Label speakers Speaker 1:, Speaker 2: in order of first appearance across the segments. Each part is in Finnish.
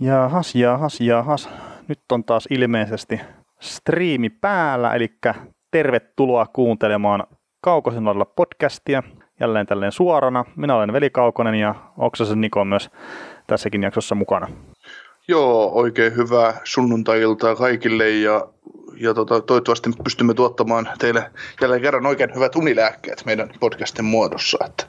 Speaker 1: Jahas, jahas, jahas. Nyt on taas ilmeisesti striimi päällä, eli tervetuloa kuuntelemaan Kaukosen lailla podcastia. Jälleen tälleen suorana. Minä olen Veli Kaukonen ja Oksasen Niko on myös tässäkin jaksossa mukana.
Speaker 2: Joo, oikein hyvää sunnuntai-iltaa kaikille ja, ja tota, toivottavasti pystymme tuottamaan teille jälleen kerran oikein hyvät unilääkkeet meidän podcastin muodossa. Että.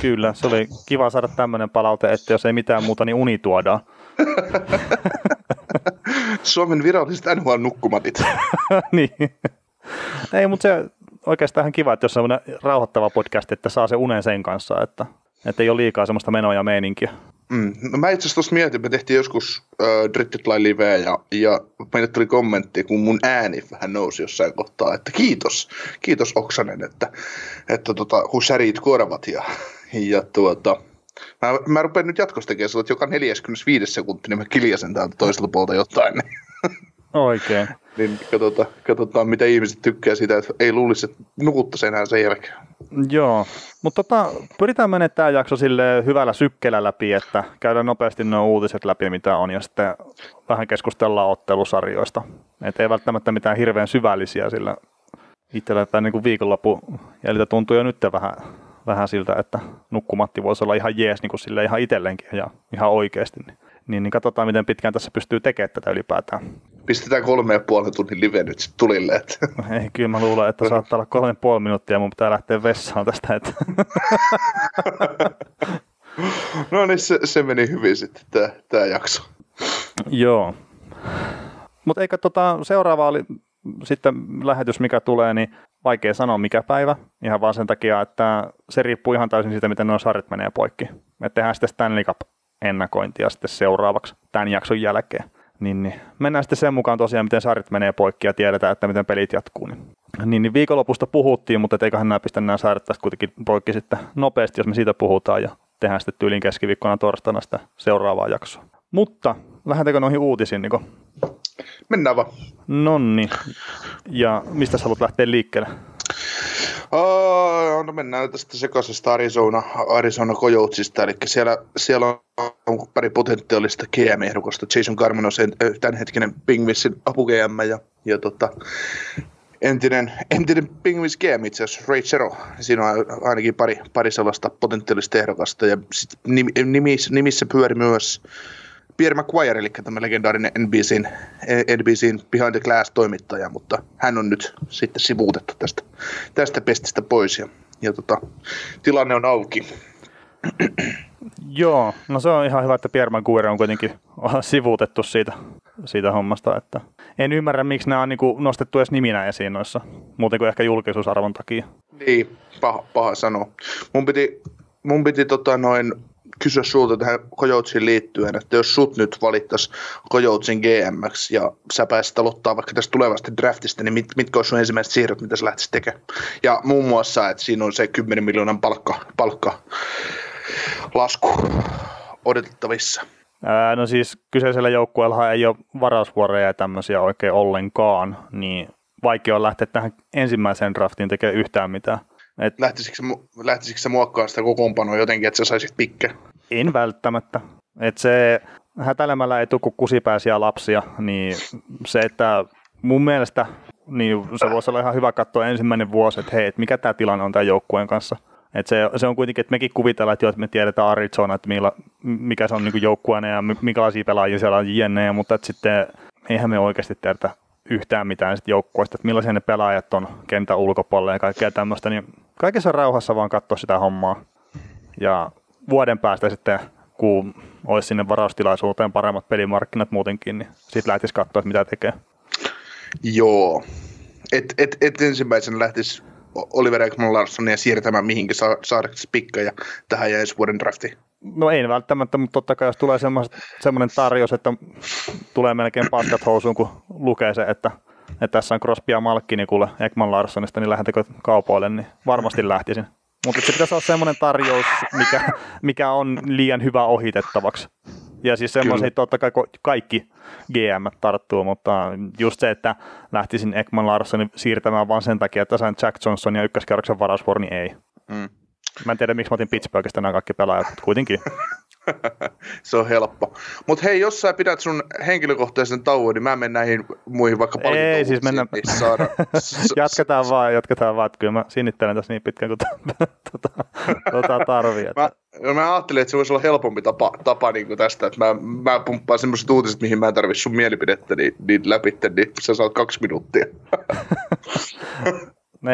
Speaker 1: Kyllä, se oli kiva saada tämmöinen palaute, että jos ei mitään muuta, niin uni tuodaan.
Speaker 2: Suomen viralliset NHL-nukkumatit.
Speaker 1: niin. Ei, mutta se oikeastaan kiva, että jos on rauhoittava podcast, että saa se unen sen kanssa, että, että ei ole liikaa semmoista menoa ja meininkiä.
Speaker 2: Mm. No mä itse asiassa tuossa mietin, me tehtiin joskus äh, Drittitline liveä ja, ja meille tuli kommentti, kun mun ääni vähän nousi jossain kohtaa, että kiitos, kiitos Oksanen, että, että tota, kun särit korvat ja, ja tuota, Mä, mä rupean nyt jatkossa tekemään sillä, että joka 45 sekuntia niin mä kiljasen täältä toiselta puolta jotain.
Speaker 1: Oikein.
Speaker 2: niin katsotaan, katsotaan, mitä ihmiset tykkää siitä, että ei luulisi, että nukuttaisi enää sen jälkeen.
Speaker 1: Joo, mutta tota, pyritään menemään tämä jakso sille hyvällä sykkeellä läpi, että käydään nopeasti nuo uutiset läpi, mitä on, ja sitten vähän keskustellaan ottelusarjoista. Että ei välttämättä mitään hirveän syvällisiä, sillä itsellä tämä niin viikonloppu jäljiltä tuntuu jo nyt vähän vähän siltä, että nukkumatti voisi olla ihan jees niin kuin sille ihan itselleenkin ja ihan oikeasti. Niin, niin, niin katsotaan, miten pitkään tässä pystyy tekemään tätä ylipäätään.
Speaker 2: Pistetään kolme ja puoli tunnin live nyt sitten tulille. Että.
Speaker 1: Ei, kyllä mä luulen, että saattaa olla kolme ja puoli minuuttia ja mun pitää lähteä vessaan tästä. Että.
Speaker 2: no niin, se, se, meni hyvin sitten tämä, tämä jakso.
Speaker 1: Joo. Mutta eikä tota, seuraava oli sitten lähetys, mikä tulee, niin vaikea sanoa mikä päivä, ihan vaan sen takia, että se riippuu ihan täysin siitä, miten nuo sarjat menee poikki. Me tehdään sitten Stanley Cup ennakointia sitten seuraavaksi tämän jakson jälkeen. Niin, niin. Mennään sitten sen mukaan tosiaan, miten sarjat menee poikki ja tiedetään, että miten pelit jatkuu. Niin, niin, niin viikonlopusta puhuttiin, mutta eiköhän nämä pistä nämä sarjat tästä kuitenkin poikki sitten nopeasti, jos me siitä puhutaan ja tehdään sitten tyylin keskiviikkona torstaina sitä seuraavaa jaksoa. Mutta lähdetäänkö noihin uutisiin, Niko?
Speaker 2: Mennään vaan.
Speaker 1: Nonni. Ja mistä sä haluat lähteä liikkeelle?
Speaker 2: Oh, no mennään tästä sekaisesta Arizona, Arizona Coyotesista, eli siellä, siellä on pari potentiaalista GM-ehdokasta. Jason Garman on sen tämänhetkinen Pingvissin apu GM ja, ja tota, entinen, entinen Pingvis GM itse asiassa, Ray Zero. Siinä on ainakin pari, pari sellaista potentiaalista ehdokasta ja sit nimissä, nimissä pyöri myös Pierre McGuire, eli tämä legendaarinen NBCin, NBCin Behind the Glass-toimittaja, mutta hän on nyt sitten sivuutettu tästä, tästä pestistä pois ja, ja tota, tilanne on auki.
Speaker 1: Joo, no se on ihan hyvä, että Pierre McGuire on kuitenkin sivuutettu siitä, siitä hommasta, että en ymmärrä, miksi nämä on niin nostettu edes niminä esiin noissa, muuten kuin ehkä julkisuusarvon takia.
Speaker 2: Niin, paha, paha sanoa. Mun piti, mun piti tota noin kysyä sulta tähän Kojoutsiin liittyen, että jos sut nyt valittaisi Kojoutsin GMX ja sä pääsit aloittaa vaikka tästä tulevasta draftista, niin mit, mitkä olisi sun ensimmäiset siirrot, mitä sä lähtisit tekemään? Ja muun muassa, että siinä on se 10 miljoonan palkka, palkka lasku odotettavissa.
Speaker 1: Ää, no siis kyseisellä joukkueella ei ole varausvuoroja ja tämmöisiä oikein ollenkaan, niin vaikea on lähteä tähän ensimmäiseen draftiin tekemään yhtään mitään.
Speaker 2: Et, lähtisikö, lähtisikö sä muokkaa sitä kokoonpanoa jotenkin, että sä saisit pikke?
Speaker 1: En välttämättä. Et se hätäilemällä ei tule kusipäisiä lapsia, niin se, että mun mielestä niin se voisi olla ihan hyvä katsoa ensimmäinen vuosi, että hei, että mikä tämä tilanne on tämän joukkueen kanssa. Et se, se, on kuitenkin, että mekin kuvitellaan, että, jo, että me tiedetään Arizona, että millä, mikä se on niin joukkueena ja minkälaisia pelaajia siellä on jne, mutta että sitten eihän me oikeasti tiedetä yhtään mitään sit joukkueesta, että millaisia ne pelaajat on kentän ulkopuolella ja kaikkea tämmöistä, niin kaikessa rauhassa vaan katsoa sitä hommaa. Ja vuoden päästä sitten, kun olisi sinne varaustilaisuuteen paremmat pelimarkkinat muutenkin, niin sitten lähtisi katsoa, että mitä tekee.
Speaker 2: Joo. Et, et, et ensimmäisenä lähtisi Oliver Ekman Larssonia siirtämään mihinkä sa- saadaksesi pikkoja tähän ja ensi vuoden draftiin.
Speaker 1: No ei välttämättä, mutta totta kai jos tulee semmoinen tarjous, että tulee melkein paskat housuun, kun lukee se, että, että tässä on Crosby ja Malkki, niin kuule Ekman Larssonista, niin lähdetkö kaupoille, niin varmasti lähtisin. Mutta se pitäisi olla semmoinen tarjous, mikä, mikä on liian hyvä ohitettavaksi. Ja siis semmoisia totta kai kaikki GM tarttuu, mutta just se, että lähtisin Ekman Larssonin siirtämään vain sen takia, että sain Jack Johnson ja ykköskerroksen varausvuoro, niin ei. Mm. Mä en tiedä, miksi mä otin Pittsburghista nämä kaikki pelaajat, mutta kuitenkin.
Speaker 2: se on helppo. Mutta hei, jos sä pidät sun henkilökohtaisen tauon, niin mä menen näihin muihin vaikka
Speaker 1: Ei, siis mennään... Niin saada... jatketaan vaan, jatketaan vaan. Kyllä mä sinittelen tässä niin pitkään kuin tuota, tarvii. Että...
Speaker 2: Mä, mä ajattelin, että se voisi olla helpompi tapa, tapa niin kuin tästä, että mä, mä pumppaan semmoiset uutiset, mihin mä en tarvitse sun mielipidettä niin, niin läpi, niin sä saat kaksi minuuttia.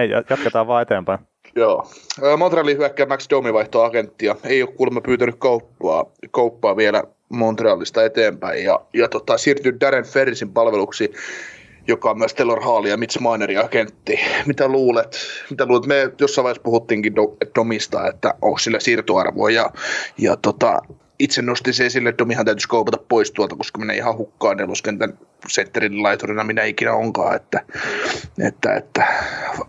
Speaker 1: Ei, jatketaan vaan eteenpäin.
Speaker 2: Joo. Montrealin hyökkää Max Domi vaihtoi agenttia. Ei ole kuulemma pyytänyt kauppaa, kauppaa vielä Montrealista eteenpäin. Ja, ja tota, siirtyy Darren Ferrisin palveluksi, joka on myös Taylor Hall ja Mitch Minerin agentti. Mitä luulet? Mitä luulet? Me jossain vaiheessa puhuttiinkin Domista, että onko sillä siirtoarvoa. Ja, ja tota, itse nostin se esille, että Domihan täytyisi kaupata pois tuolta, koska menee ihan hukkaan neloskentän setterin laiturina minä ikinä onkaan, että, että, että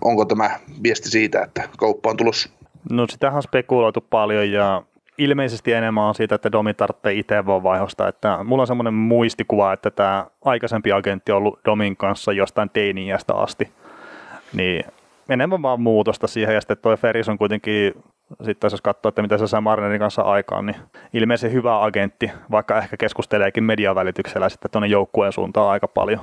Speaker 2: onko tämä viesti siitä, että kauppa on tulossa?
Speaker 1: No sitähän on spekuloitu paljon ja ilmeisesti enemmän on siitä, että Domi tarvitsee itse voi vaihosta. Että mulla on semmoinen muistikuva, että tämä aikaisempi agentti on ollut Domin kanssa jostain teiniästä asti. Niin enemmän vaan muutosta siihen, ja sitten toi Ferris on kuitenkin sitten jos katsoo, että mitä se saa Marnerin kanssa aikaan, niin ilmeisesti hyvä agentti, vaikka ehkä keskusteleekin median välityksellä sitten tuonne joukkueen suuntaan aika paljon.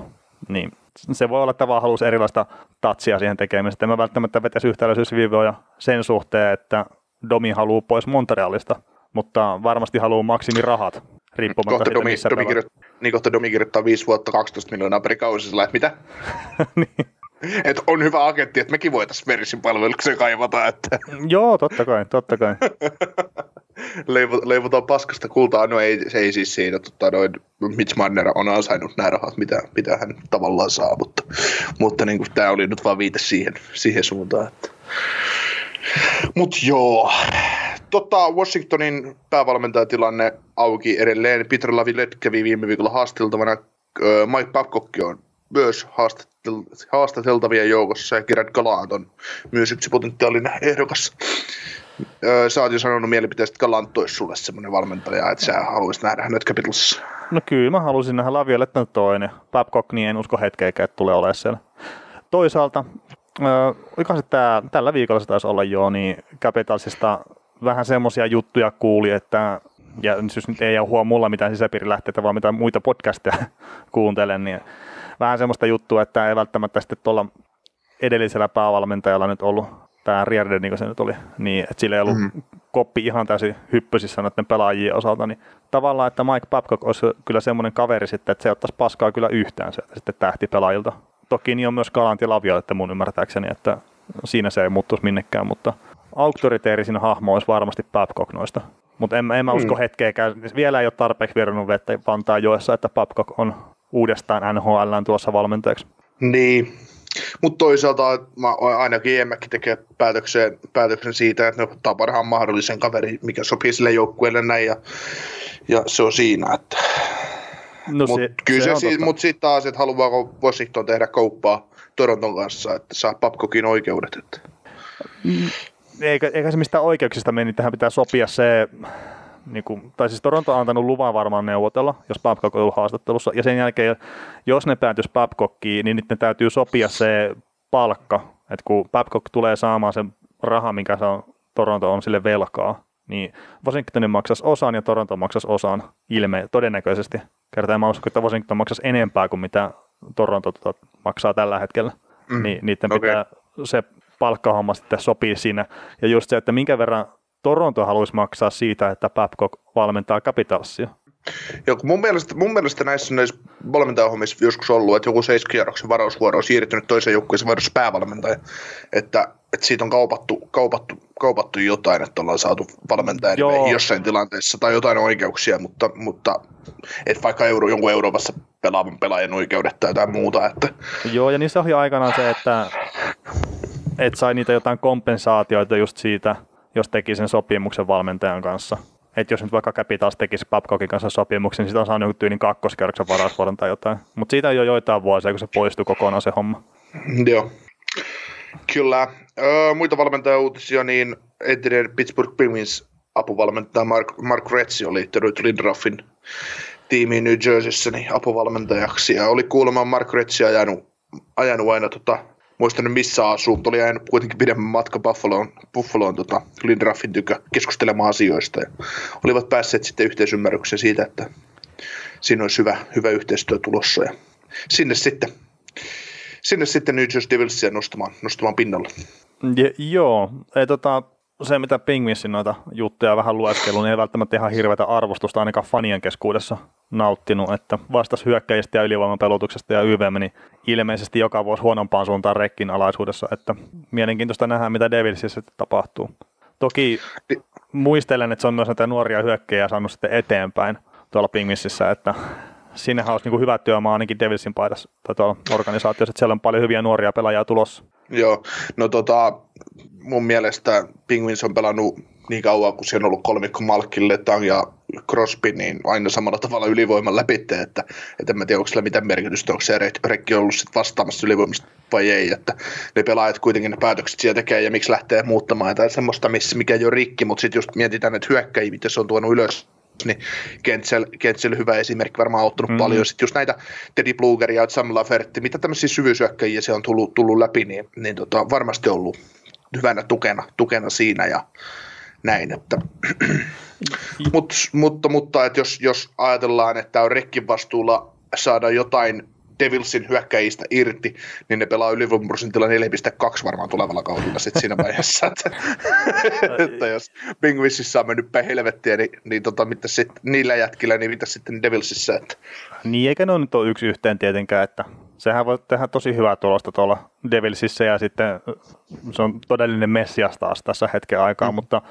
Speaker 1: Niin se voi olla, että vaan halusi erilaista tatsia siihen tekemiseen. En mä välttämättä vetäisi yhtäläisyysviivoja sen suhteen, että Domi haluaa pois Montrealista, mutta varmasti haluaa maksimirahat riippumatta
Speaker 2: kohta siitä, Domi, missä Domi kirjoittaa, Niin kohta Domi kirjoittaa 5 vuotta 12 miljoonaa per kausi, että mitä? niin. Että on hyvä agentti, että mekin voitaisiin Verisin palvelukseen kaivata. Että.
Speaker 1: Joo, totta kai, totta kai.
Speaker 2: leivotaan paskasta kultaa, no ei, se ei siis siinä, tota, noin, Mitch Marner on ansainnut nämä rahat, mitä, mitä hän tavallaan saa, mutta, mutta niin kuin, tämä oli nyt vaan viite siihen, siihen suuntaan. Että. Mut joo, tota, Washingtonin päävalmentajatilanne auki edelleen. Peter Lavillet kävi viime viikolla haasteltavana. Mike Babcock on myös haastateltavien joukossa ja Gerard Galant on myös yksi potentiaalinen ehdokas. sä oot jo sanonut mielipiteestä, että Galant olisi sulle semmoinen valmentaja, että sä haluaisit nähdä hänet Capitalsissa.
Speaker 1: No kyllä, mä halusin nähdä Laviolette toinen. Babcock, niin en usko hetkeäkään, että tulee olemaan siellä. Toisaalta, äh, se tää, tällä viikolla se taisi olla jo, niin Capitalsista vähän semmoisia juttuja kuuli, että ja siis nyt ei ole mulla mitään sisäpiirilähteitä, vaan mitä muita podcasteja kuuntelen, niin vähän semmoista juttua, että ei välttämättä sitten tuolla edellisellä päävalmentajalla nyt ollut tämä Rierde, niin kuin se nyt oli, niin että sillä ei ollut mm-hmm. koppi ihan täysin hyppysissä noiden pelaajien osalta, niin tavallaan, että Mike Babcock olisi kyllä semmoinen kaveri sitten, että se ottaisi paskaa kyllä yhtään sieltä sitten tähtipelaajilta. Toki niin on myös Kalanti Lavio, että mun ymmärtääkseni, että siinä se ei muuttuisi minnekään, mutta auktoriteerisin hahmo olisi varmasti Babcock noista. Mutta en, en mä usko mm. hetkeäkään, vielä ei ole tarpeeksi virunut vettä Vantaa joessa, että Babcock on uudestaan NHL tuossa valmentajaksi.
Speaker 2: Niin, mutta toisaalta mä ainakin Emmäkin tekee päätöksen, päätöksen siitä, että ne ottaa parhaan mahdollisen kaveri, mikä sopii sille joukkueelle näin, ja, ja se on siinä, että... No mutta se mut sitten taas, että haluaako Washington tehdä kauppaa Toronton kanssa, että saa Babcockin oikeudet. Että.
Speaker 1: Eikä, eikä se mistä oikeuksista meni, tähän pitää sopia se niin kuin, tai siis Toronto on antanut luvan varmaan neuvotella, jos Babcock on ollut haastattelussa, ja sen jälkeen, jos ne päätyisi Babcockiin, niin ne täytyy sopia se palkka, että kun Babcock tulee saamaan sen rahan, mikä se on, Toronto on sille velkaa, niin Washingtonin maksaisi osan ja Toronto maksaisi osan ilme todennäköisesti. Kertaa mä uskon, että Washington maksaisi enempää kuin mitä Toronto tota, maksaa tällä hetkellä. Mm, niin niiden okay. pitää se palkkahomma sitten sopii siinä. Ja just se, että minkä verran Toronto haluaisi maksaa siitä, että Babcock valmentaa Capitalsia.
Speaker 2: Joo, mun mielestä, mun mielestä näissä, näissä valmentajahommissa joskus ollut, että joku seiskierroksen varausvuoro on siirtynyt toiseen joukkueeseen varos päävalmentaja, että, että siitä on kaupattu, kaupattu, kaupattu jotain, että ollaan saatu valmentaja jossain tilanteessa tai jotain oikeuksia, mutta, mutta että vaikka euro, jonkun Euroopassa pelaavan pelaajan oikeudet tai jotain muuta. Että...
Speaker 1: Joo, ja niissä oli aikanaan se, että, että sai niitä jotain kompensaatioita just siitä, jos teki sen sopimuksen valmentajan kanssa. Että jos nyt vaikka Capitals tekisi Babcockin kanssa sopimuksen, niin sitä on saanut joku tyylin kakkoskerroksen varausvuoron tai jotain. Mutta siitä ole joitain vuosia, kun se poistui kokonaan se homma.
Speaker 2: Joo. Kyllä. Öö, muita valmentajauutisia, niin entinen Pittsburgh Penguins apuvalmentaja Mark, Mark Retzi oli liittynyt Lindroffin tiimiin New Jerseyssä niin apuvalmentajaksi. Ja oli kuulemma Mark Retzi ajanut, ajanut aina tota muista nyt missä asuu, mutta oli jäänyt kuitenkin pidemmän matka Buffaloon, Buffaloon tota, Lindraffin tykö keskustelemaan asioista. Ja olivat päässeet sitten yhteisymmärrykseen siitä, että siinä olisi hyvä, hyvä yhteistyö tulossa. Ja sinne sitten, sinne sitten New Jersey Devilsia nostamaan, nostamaan pinnalle.
Speaker 1: Je, joo, ei, tota, se mitä Pingvissin noita juttuja vähän lueskelu, niin ei välttämättä ihan hirveätä arvostusta ainakaan fanien keskuudessa nauttinut, että vastas hyökkäjistä ja ylivoimapelutuksesta ja YV meni ilmeisesti joka vuosi huonompaan suuntaan rekkin alaisuudessa, että mielenkiintoista nähdä, mitä Devilsissä tapahtuu. Toki muistelen, että se on myös näitä nuoria hyökkäjiä saanut sitten eteenpäin tuolla Pingvississä, että sinnehän olisi niin hyvä työmaa ainakin Devilsin paidassa tai tuolla organisaatiossa, että siellä on paljon hyviä nuoria pelaajia tulossa.
Speaker 2: Joo, no tota, mun mielestä Penguins on pelannut niin kauan, kun siellä on ollut kolmikko Malkille, Tang ja Crosby, niin aina samalla tavalla ylivoiman läpi, että, että en mä tiedä, onko sillä mitään merkitystä, onko se rekki ollut sit vastaamassa ylivoimasta vai ei, että ne pelaajat kuitenkin ne päätökset siellä tekee ja miksi lähtee muuttamaan tai semmoista, missä, mikä ei ole rikki, mutta sitten just mietitään, että hyökkäjiä, miten se on tuonut ylös niin Kentsel, Kentsel hyvä esimerkki, varmaan auttanut mm. paljon. Sitten just näitä Teddy Blugeria ja Sam Lafertti, mitä tämmöisiä syvyysyökkäjiä se on tullut, tullut läpi, niin, niin tota, varmasti ollut hyvänä tukena, tukena siinä ja näin. Että. Mut, mutta, mutta että jos, jos ajatellaan, että on rekkin vastuulla saada jotain Devilsin hyökkäjistä irti, niin ne pelaa ylivoimaprosentilla 4,2 varmaan tulevalla kaudella sitten siinä vaiheessa. Että, että jos Penguinsissa on mennyt päin helvettiä, niin, niin tota, mitä sit, niillä jätkillä, niin mitä sitten Devilsissä. Että.
Speaker 1: Niin, eikä ne nyt ole yksi yhteen tietenkään, että sehän voi tehdä tosi hyvää tulosta tuolla Devilsissä ja sitten se on todellinen messias taas tässä hetken aikaa, mm. mutta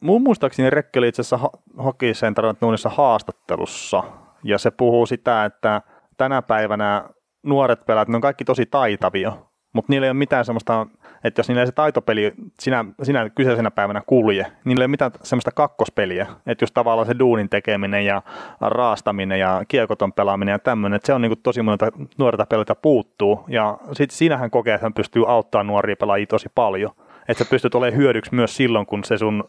Speaker 1: mun muistaakseni Rekki oli itse asiassa Hockey Center haastattelussa ja se puhuu sitä, että tänä päivänä nuoret pelaat, ne on kaikki tosi taitavia, mutta niillä ei ole mitään semmoista, että jos niillä ei se taitopeli sinä, sinä kyseisenä päivänä kulje, niin niillä ei ole mitään semmoista kakkospeliä, että just tavallaan se duunin tekeminen ja raastaminen ja kiekoton pelaaminen ja tämmöinen, että se on niin tosi monelta nuorta pelaajilta puuttuu, ja sitten siinähän kokee, että hän pystyy auttamaan nuoria pelaajia tosi paljon, että sä pystyt olemaan hyödyksi myös silloin, kun se sun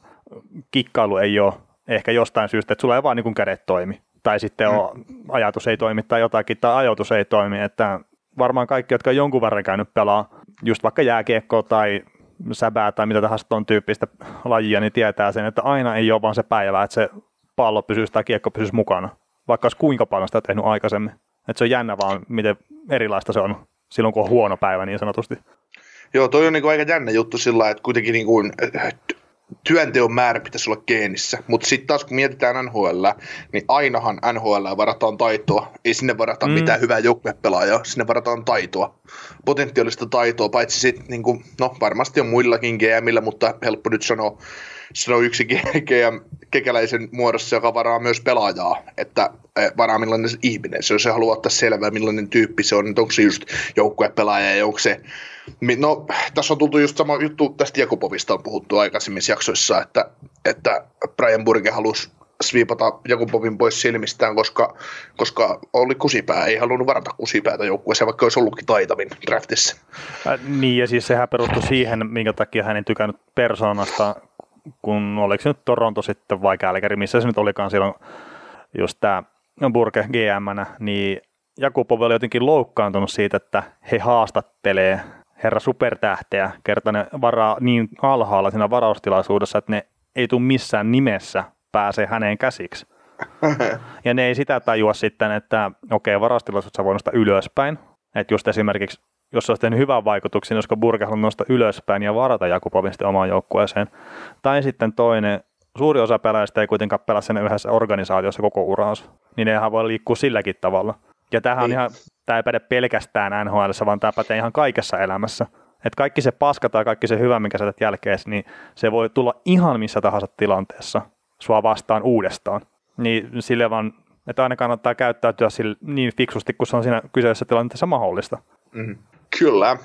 Speaker 1: kikkailu ei ole ehkä jostain syystä, että sulla ei vaan niin kädet toimi. Tai sitten mm. on, ajatus ei toimi tai jotakin, tai ajoitus ei toimi, että varmaan kaikki, jotka on jonkun verran käynyt pelaa, just vaikka jääkiekkoa tai säbää tai mitä tahansa tuon tyyppistä lajia, niin tietää sen, että aina ei ole vaan se päivä, että se pallo pysyisi tai kiekko pysyisi mukana, vaikka olisi kuinka paljon sitä tehnyt aikaisemmin. Että se on jännä vaan, miten erilaista se on silloin, kun on huono päivä niin sanotusti.
Speaker 2: Joo, toi on niin aika jännä juttu sillä että kuitenkin niin kuin, työnteon määrä pitäisi olla geenissä. Mutta sitten taas kun mietitään NHL, niin ainahan NHL varataan taitoa. Ei sinne varata mm. mitään hyvää joukkuepelaajaa, sinne varataan taitoa. Potentiaalista taitoa, paitsi sitten, niin kuin, no varmasti on muillakin GMillä, mutta helppo nyt sanoa, sanoa yksi GM kekäläisen muodossa, joka varaa myös pelaajaa, että e, varaa millainen se ihminen se on, se haluaa ottaa selvää, millainen tyyppi se on, että onko se just joukkuepelaaja ja onko se No, tässä on tultu just sama juttu, tästä Jakubovista on puhuttu aikaisemmissa jaksoissa, että, että Brian Burge halusi sviipata Jakubovin pois silmistään, koska, koska oli kusipää, ei halunnut varata kusipäätä joukkueeseen, vaikka olisi ollutkin taitavin draftissa.
Speaker 1: Äh, niin, ja siis sehän perustui siihen, minkä takia hän ei tykännyt persoonasta, kun oliko se nyt Toronto sitten vai Kälkäri, missä se nyt olikaan silloin just tämä Burke gm niin Jakubov oli jotenkin loukkaantunut siitä, että he haastattelee herra supertähteä, kerta ne varaa niin alhaalla siinä varaustilaisuudessa, että ne ei tule missään nimessä pääse häneen käsiksi. Ja ne ei sitä tajua sitten, että okei, okay, varaustilaisuudessa voi nostaa ylöspäin. Että just esimerkiksi, jos se olisi tehnyt hyvän vaikutuksen, niin olisiko Burke halunnut nostaa ylöspäin ja varata Jakubovin sitten omaan joukkueeseen. Tai sitten toinen, suuri osa pelaajista ei kuitenkaan pelaa sen yhdessä organisaatiossa koko uraansa. Niin nehän voi liikkua silläkin tavalla. Ja tähän on niin. ihan tämä ei päde pelkästään NHL, vaan tämä pätee ihan kaikessa elämässä. Et kaikki se paska tai kaikki se hyvä, mikä sä teet jälkeen, niin se voi tulla ihan missä tahansa tilanteessa sua vastaan uudestaan. Niin sille vaan, että aina kannattaa käyttäytyä sille niin fiksusti, kun se on siinä kyseisessä tilanteessa mahdollista.
Speaker 2: Mm, kyllä.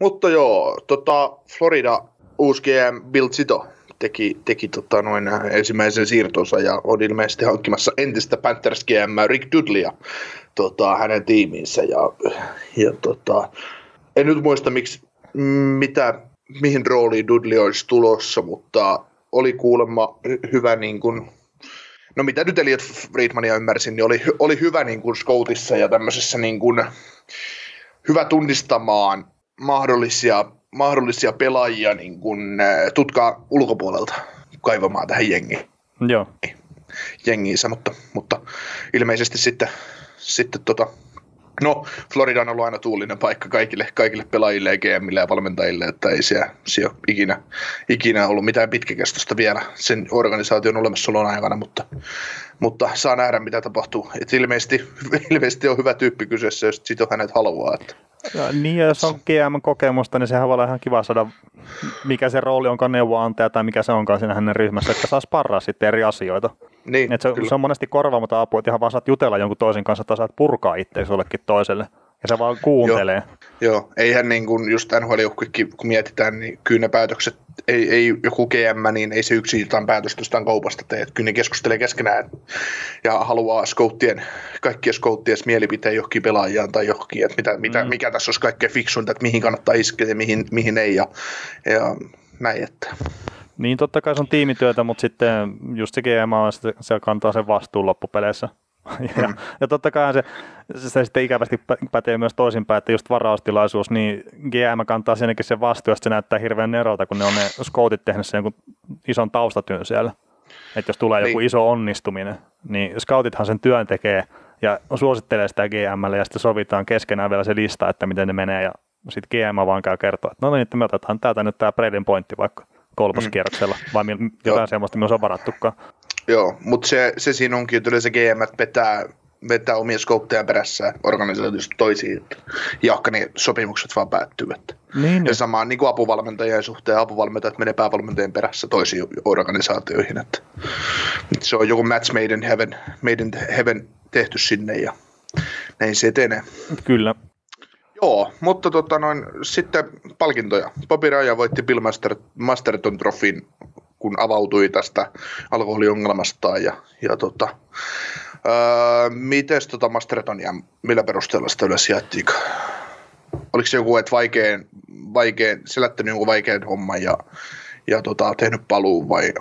Speaker 2: Mutta joo, tota, Florida uusi GM Bill Zito teki, teki tota noin ensimmäisen siirtonsa ja on ilmeisesti hankkimassa entistä Panthers GM Rick Dudleya tota, hänen tiimiinsä. Ja, ja tota, en nyt muista, miksi, mitä, mihin rooliin Dudley olisi tulossa, mutta oli kuulemma hyvä niin kuin, no mitä nyt Elliot Friedmania ymmärsin, niin oli, oli hyvä niin kuin scoutissa ja tämmöisessä niin kuin, hyvä tunnistamaan mahdollisia, mahdollisia pelaajia niin kun, tutkaa ulkopuolelta kaivamaan tähän jengiin.
Speaker 1: Joo.
Speaker 2: jengiinsä, mutta, mutta ilmeisesti sitten, sitten tota, No, Florida on ollut aina tuulinen paikka kaikille, kaikille pelaajille ja GMille ja valmentajille, että ei siellä, siellä ole ikinä, ikinä ollut mitään pitkäkestoista vielä sen organisaation olemassaolon aikana, mutta, mutta saa nähdä mitä tapahtuu. Et ilmeisesti, ilmeisesti on hyvä tyyppi kyseessä, jos sitä hänet haluaa. Että.
Speaker 1: Ja, niin, ja jos on GM-kokemusta, niin sehän voi olla ihan kiva saada, mikä se rooli onkaan neuvoantaja tai mikä se onkaan siinä hänen ryhmässä, että saa sparraa sitten eri asioita.
Speaker 2: Niin,
Speaker 1: Et se, se, on monesti korvaamaton apu, että ihan vaan saat jutella jonkun toisen kanssa, tai saat purkaa itseäsi jollekin toiselle. Ja se vaan kuuntelee.
Speaker 2: Joo, joo. eihän niin kuin just nhl kun mietitään, niin kyllä ne päätökset, ei, ei joku GM, niin ei se yksi jotain päätöstä jostain kaupasta tee. Kyllä ne keskustelee keskenään ja haluaa skouttien, kaikkien skouttien mielipiteen johonkin pelaajaan tai johonkin, että mitä, mm. mitä, mikä tässä olisi kaikkein fiksuinta, että mihin kannattaa iskeä ja mihin, mihin ei ja, ja näin, että
Speaker 1: niin totta kai se on tiimityötä, mutta sitten just se GM on, se kantaa sen vastuun loppupeleissä. Ja, mm. ja totta kai se, se sitten ikävästi pätee myös toisinpäin, että just varaustilaisuus, niin GM kantaa siinäkin sen vastuun, että se näyttää hirveän erolta, kun ne on ne scoutit tehnyt sen ison taustatyön siellä. Että jos tulee niin. joku iso onnistuminen, niin scoutithan sen työn tekee ja suosittelee sitä GMlle ja sitten sovitaan keskenään vielä se lista, että miten ne menee ja sitten GM vaan käy kertoa, että no niin, että me otetaan täältä nyt tämä Bredin pointti vaikka kolmoskierroksella, mm. vai jotain sellaista myös on varattukaan.
Speaker 2: Joo, mutta se, se siinä onkin, että se GM vetää, vetää omia skoutteja perässä organisaatiosta toisiin, jahka ne sopimukset vaan päättyvät. Niin, ja sama niin kuin apuvalmentajien suhteen, apuvalmentajat menee päävalmentajien perässä toisiin organisaatioihin. Että, että se on joku match made in heaven, made in heaven tehty sinne ja näin se etenee.
Speaker 1: Kyllä,
Speaker 2: Joo, mutta tota noin, sitten palkintoja. Bobby Raya voitti Bill Master, Masterton Trophyn, kun avautui tästä alkoholiongelmastaan. Ja, ja tota, öö, miten tota Mastertonia, millä perusteella sitä yleensä jaettiinko? Oliko se joku, että vaikein, vaikein, selättänyt jonkun vaikean homman ja, ja tota, tehnyt paluun vai?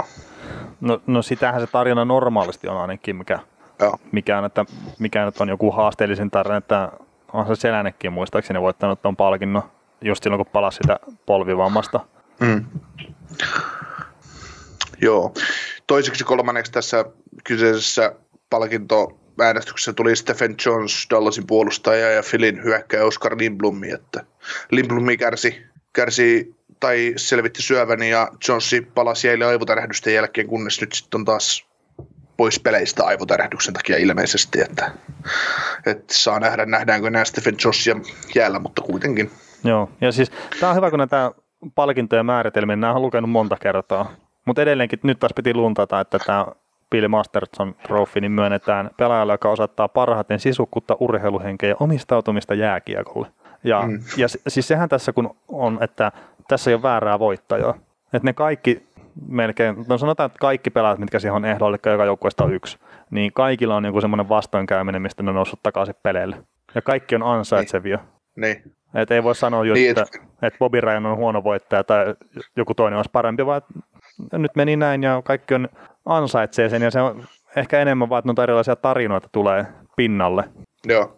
Speaker 1: No, no sitähän se tarina normaalisti on ainakin, mikä, Joo. mikä, että, mikä nyt on joku haasteellisen tarina, että on se Selännekin muistaakseni voittanut tuon palkinnon just silloin, kun palasi sitä polvivammasta. Mm.
Speaker 2: Joo. Toiseksi kolmanneksi tässä kyseisessä palkinto äänestyksessä tuli Stephen Jones, Dallasin puolustaja ja Philin hyökkäjä Oscar Lindblumi, että Lindblumi kärsi, kärsi tai selvitti syövän ja Jonesi palasi eilen aivotärähdysten jälkeen, kunnes nyt sitten on taas pois peleistä aivotärähdyksen takia ilmeisesti, että, että saa nähdä, nähdäänkö nämä Stephen Josia jäällä, mutta kuitenkin.
Speaker 1: Joo, ja siis tämä on hyvä, kun näitä palkintoja määritelmiä, nämä on lukenut monta kertaa, mutta edelleenkin nyt taas piti luntata, että tämä Bill Masterson Trophy niin myönnetään pelaajalle, joka osoittaa parhaiten sisukkuutta, urheiluhenkeä ja omistautumista jääkiekolle. Ja, mm. ja siis sehän tässä kun on, että tässä ei ole väärää voittajaa. Että ne kaikki melkein, no sanotaan, että kaikki pelaajat, mitkä siihen on ehdolle, joka joukkueesta on yksi, niin kaikilla on joku semmoinen vastoinkäyminen, mistä ne on noussut takaisin peleille. Ja kaikki on ansaitsevia.
Speaker 2: Niin.
Speaker 1: Et ei voi sanoa just, niin, että, et... että Bobby Ryan on huono voittaja tai joku toinen olisi parempi, vaan nyt meni näin ja kaikki on ansaitsee sen ja se on ehkä enemmän vaan, että noita erilaisia tarinoita tulee pinnalle.
Speaker 2: Joo,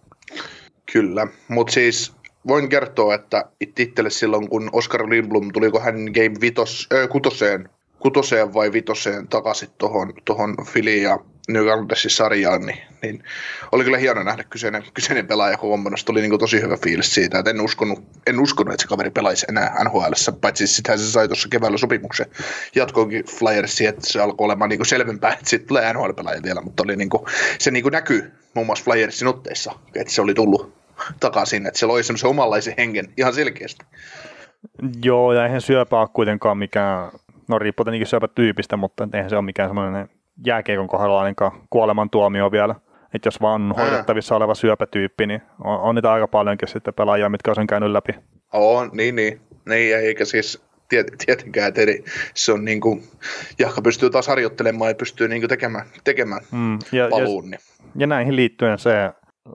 Speaker 2: kyllä. Mutta siis voin kertoa, että itselle silloin, kun Oscar Lindblom, tuliko hän Game vitos, äh, kutoseen kutoseen vai vitoseen takaisin tuohon tohon Fili ja Orleansin sarjaan, niin, niin, oli kyllä hieno nähdä kyseinen, kyseinen pelaaja huomannut. Tuli niin tosi hyvä fiilis siitä, että en uskonut, en uskonut, että se kaveri pelaisi enää NHL, paitsi sitähän se sai tuossa keväällä sopimuksen jatkoinkin Flyersiin, että se alkoi olemaan niin selvempää, että siitä tulee NHL-pelaaja vielä, mutta oli niin kuin, se niin kuin näkyy muun muassa Flyersin otteissa, että se oli tullut takaisin, että se loi semmoisen omanlaisen hengen ihan selkeästi.
Speaker 1: Joo, ja eihän syöpä ole kuitenkaan mikään no riippuu tietenkin syöpätyypistä, mutta eihän se ole mikään semmoinen jääkeikon kohdalla ainakaan kuolemantuomio vielä. Että jos vaan on hoidettavissa oleva syöpätyyppi, niin on, on niitä aika paljonkin sitten pelaajia, mitkä on sen käynyt läpi.
Speaker 2: On, niin, niin. niin eikä siis tiet, tietenkään, että se on niin kuin, Jahka pystyy taas harjoittelemaan ja pystyy niin kuin tekemään, tekemään mm, ja, paluun. Ja, niin.
Speaker 1: ja näihin liittyen se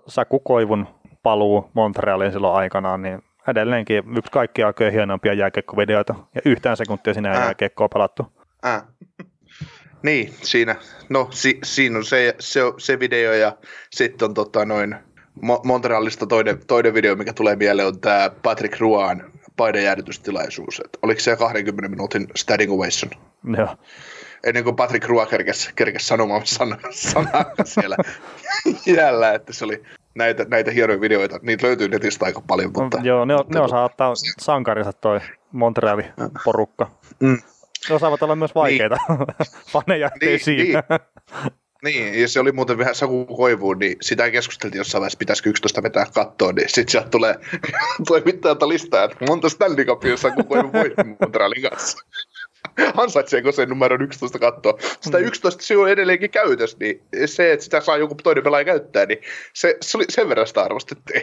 Speaker 1: Saku Koivun paluu Montrealiin silloin aikanaan, niin edelleenkin yksi kaikki aikojen hienompia jääkiekkovideoita, ja yhtään sekuntia sinä ei jääkiekkoa pelattu.
Speaker 2: Ää. Niin, siinä, no si, siinä on se, se, se video ja sitten on tota noin Montrealista toinen, toinen video, mikä tulee mieleen, on tämä Patrick Ruan painejäädytystilaisuus. Et oliko se 20 minuutin standing ovation?
Speaker 1: Joo.
Speaker 2: Ennen kuin Patrick Rua kerkesi, kerkesi sanomaan sana, sanaa siellä jäällä, että se oli näitä, näitä hienoja videoita. Niitä löytyy netistä aika paljon. Mutta,
Speaker 1: Joo, ne, ne osaa ottaa sankarinsa toi Montrealin porukka.
Speaker 2: Mm.
Speaker 1: Ne osaavat olla myös vaikeita. Faneja ettei
Speaker 2: Niin,
Speaker 1: siinä.
Speaker 2: Niin, ja se oli muuten vähän Saku Koivuun, niin sitä keskusteltiin jossain vaiheessa, pitäisikö 11 vetää kattoon, niin sitten sieltä tulee toimittajalta listaa, että monta Stanley Cupia Saku Koivu voitti Montrealin kanssa. Ansaitseeko sen numeron 11 kattoa? Sitä 11 se on edelleenkin käytös, niin se, että sitä saa joku toinen pelaaja käyttää, niin se, se oli sen verran sitä arvostettiin,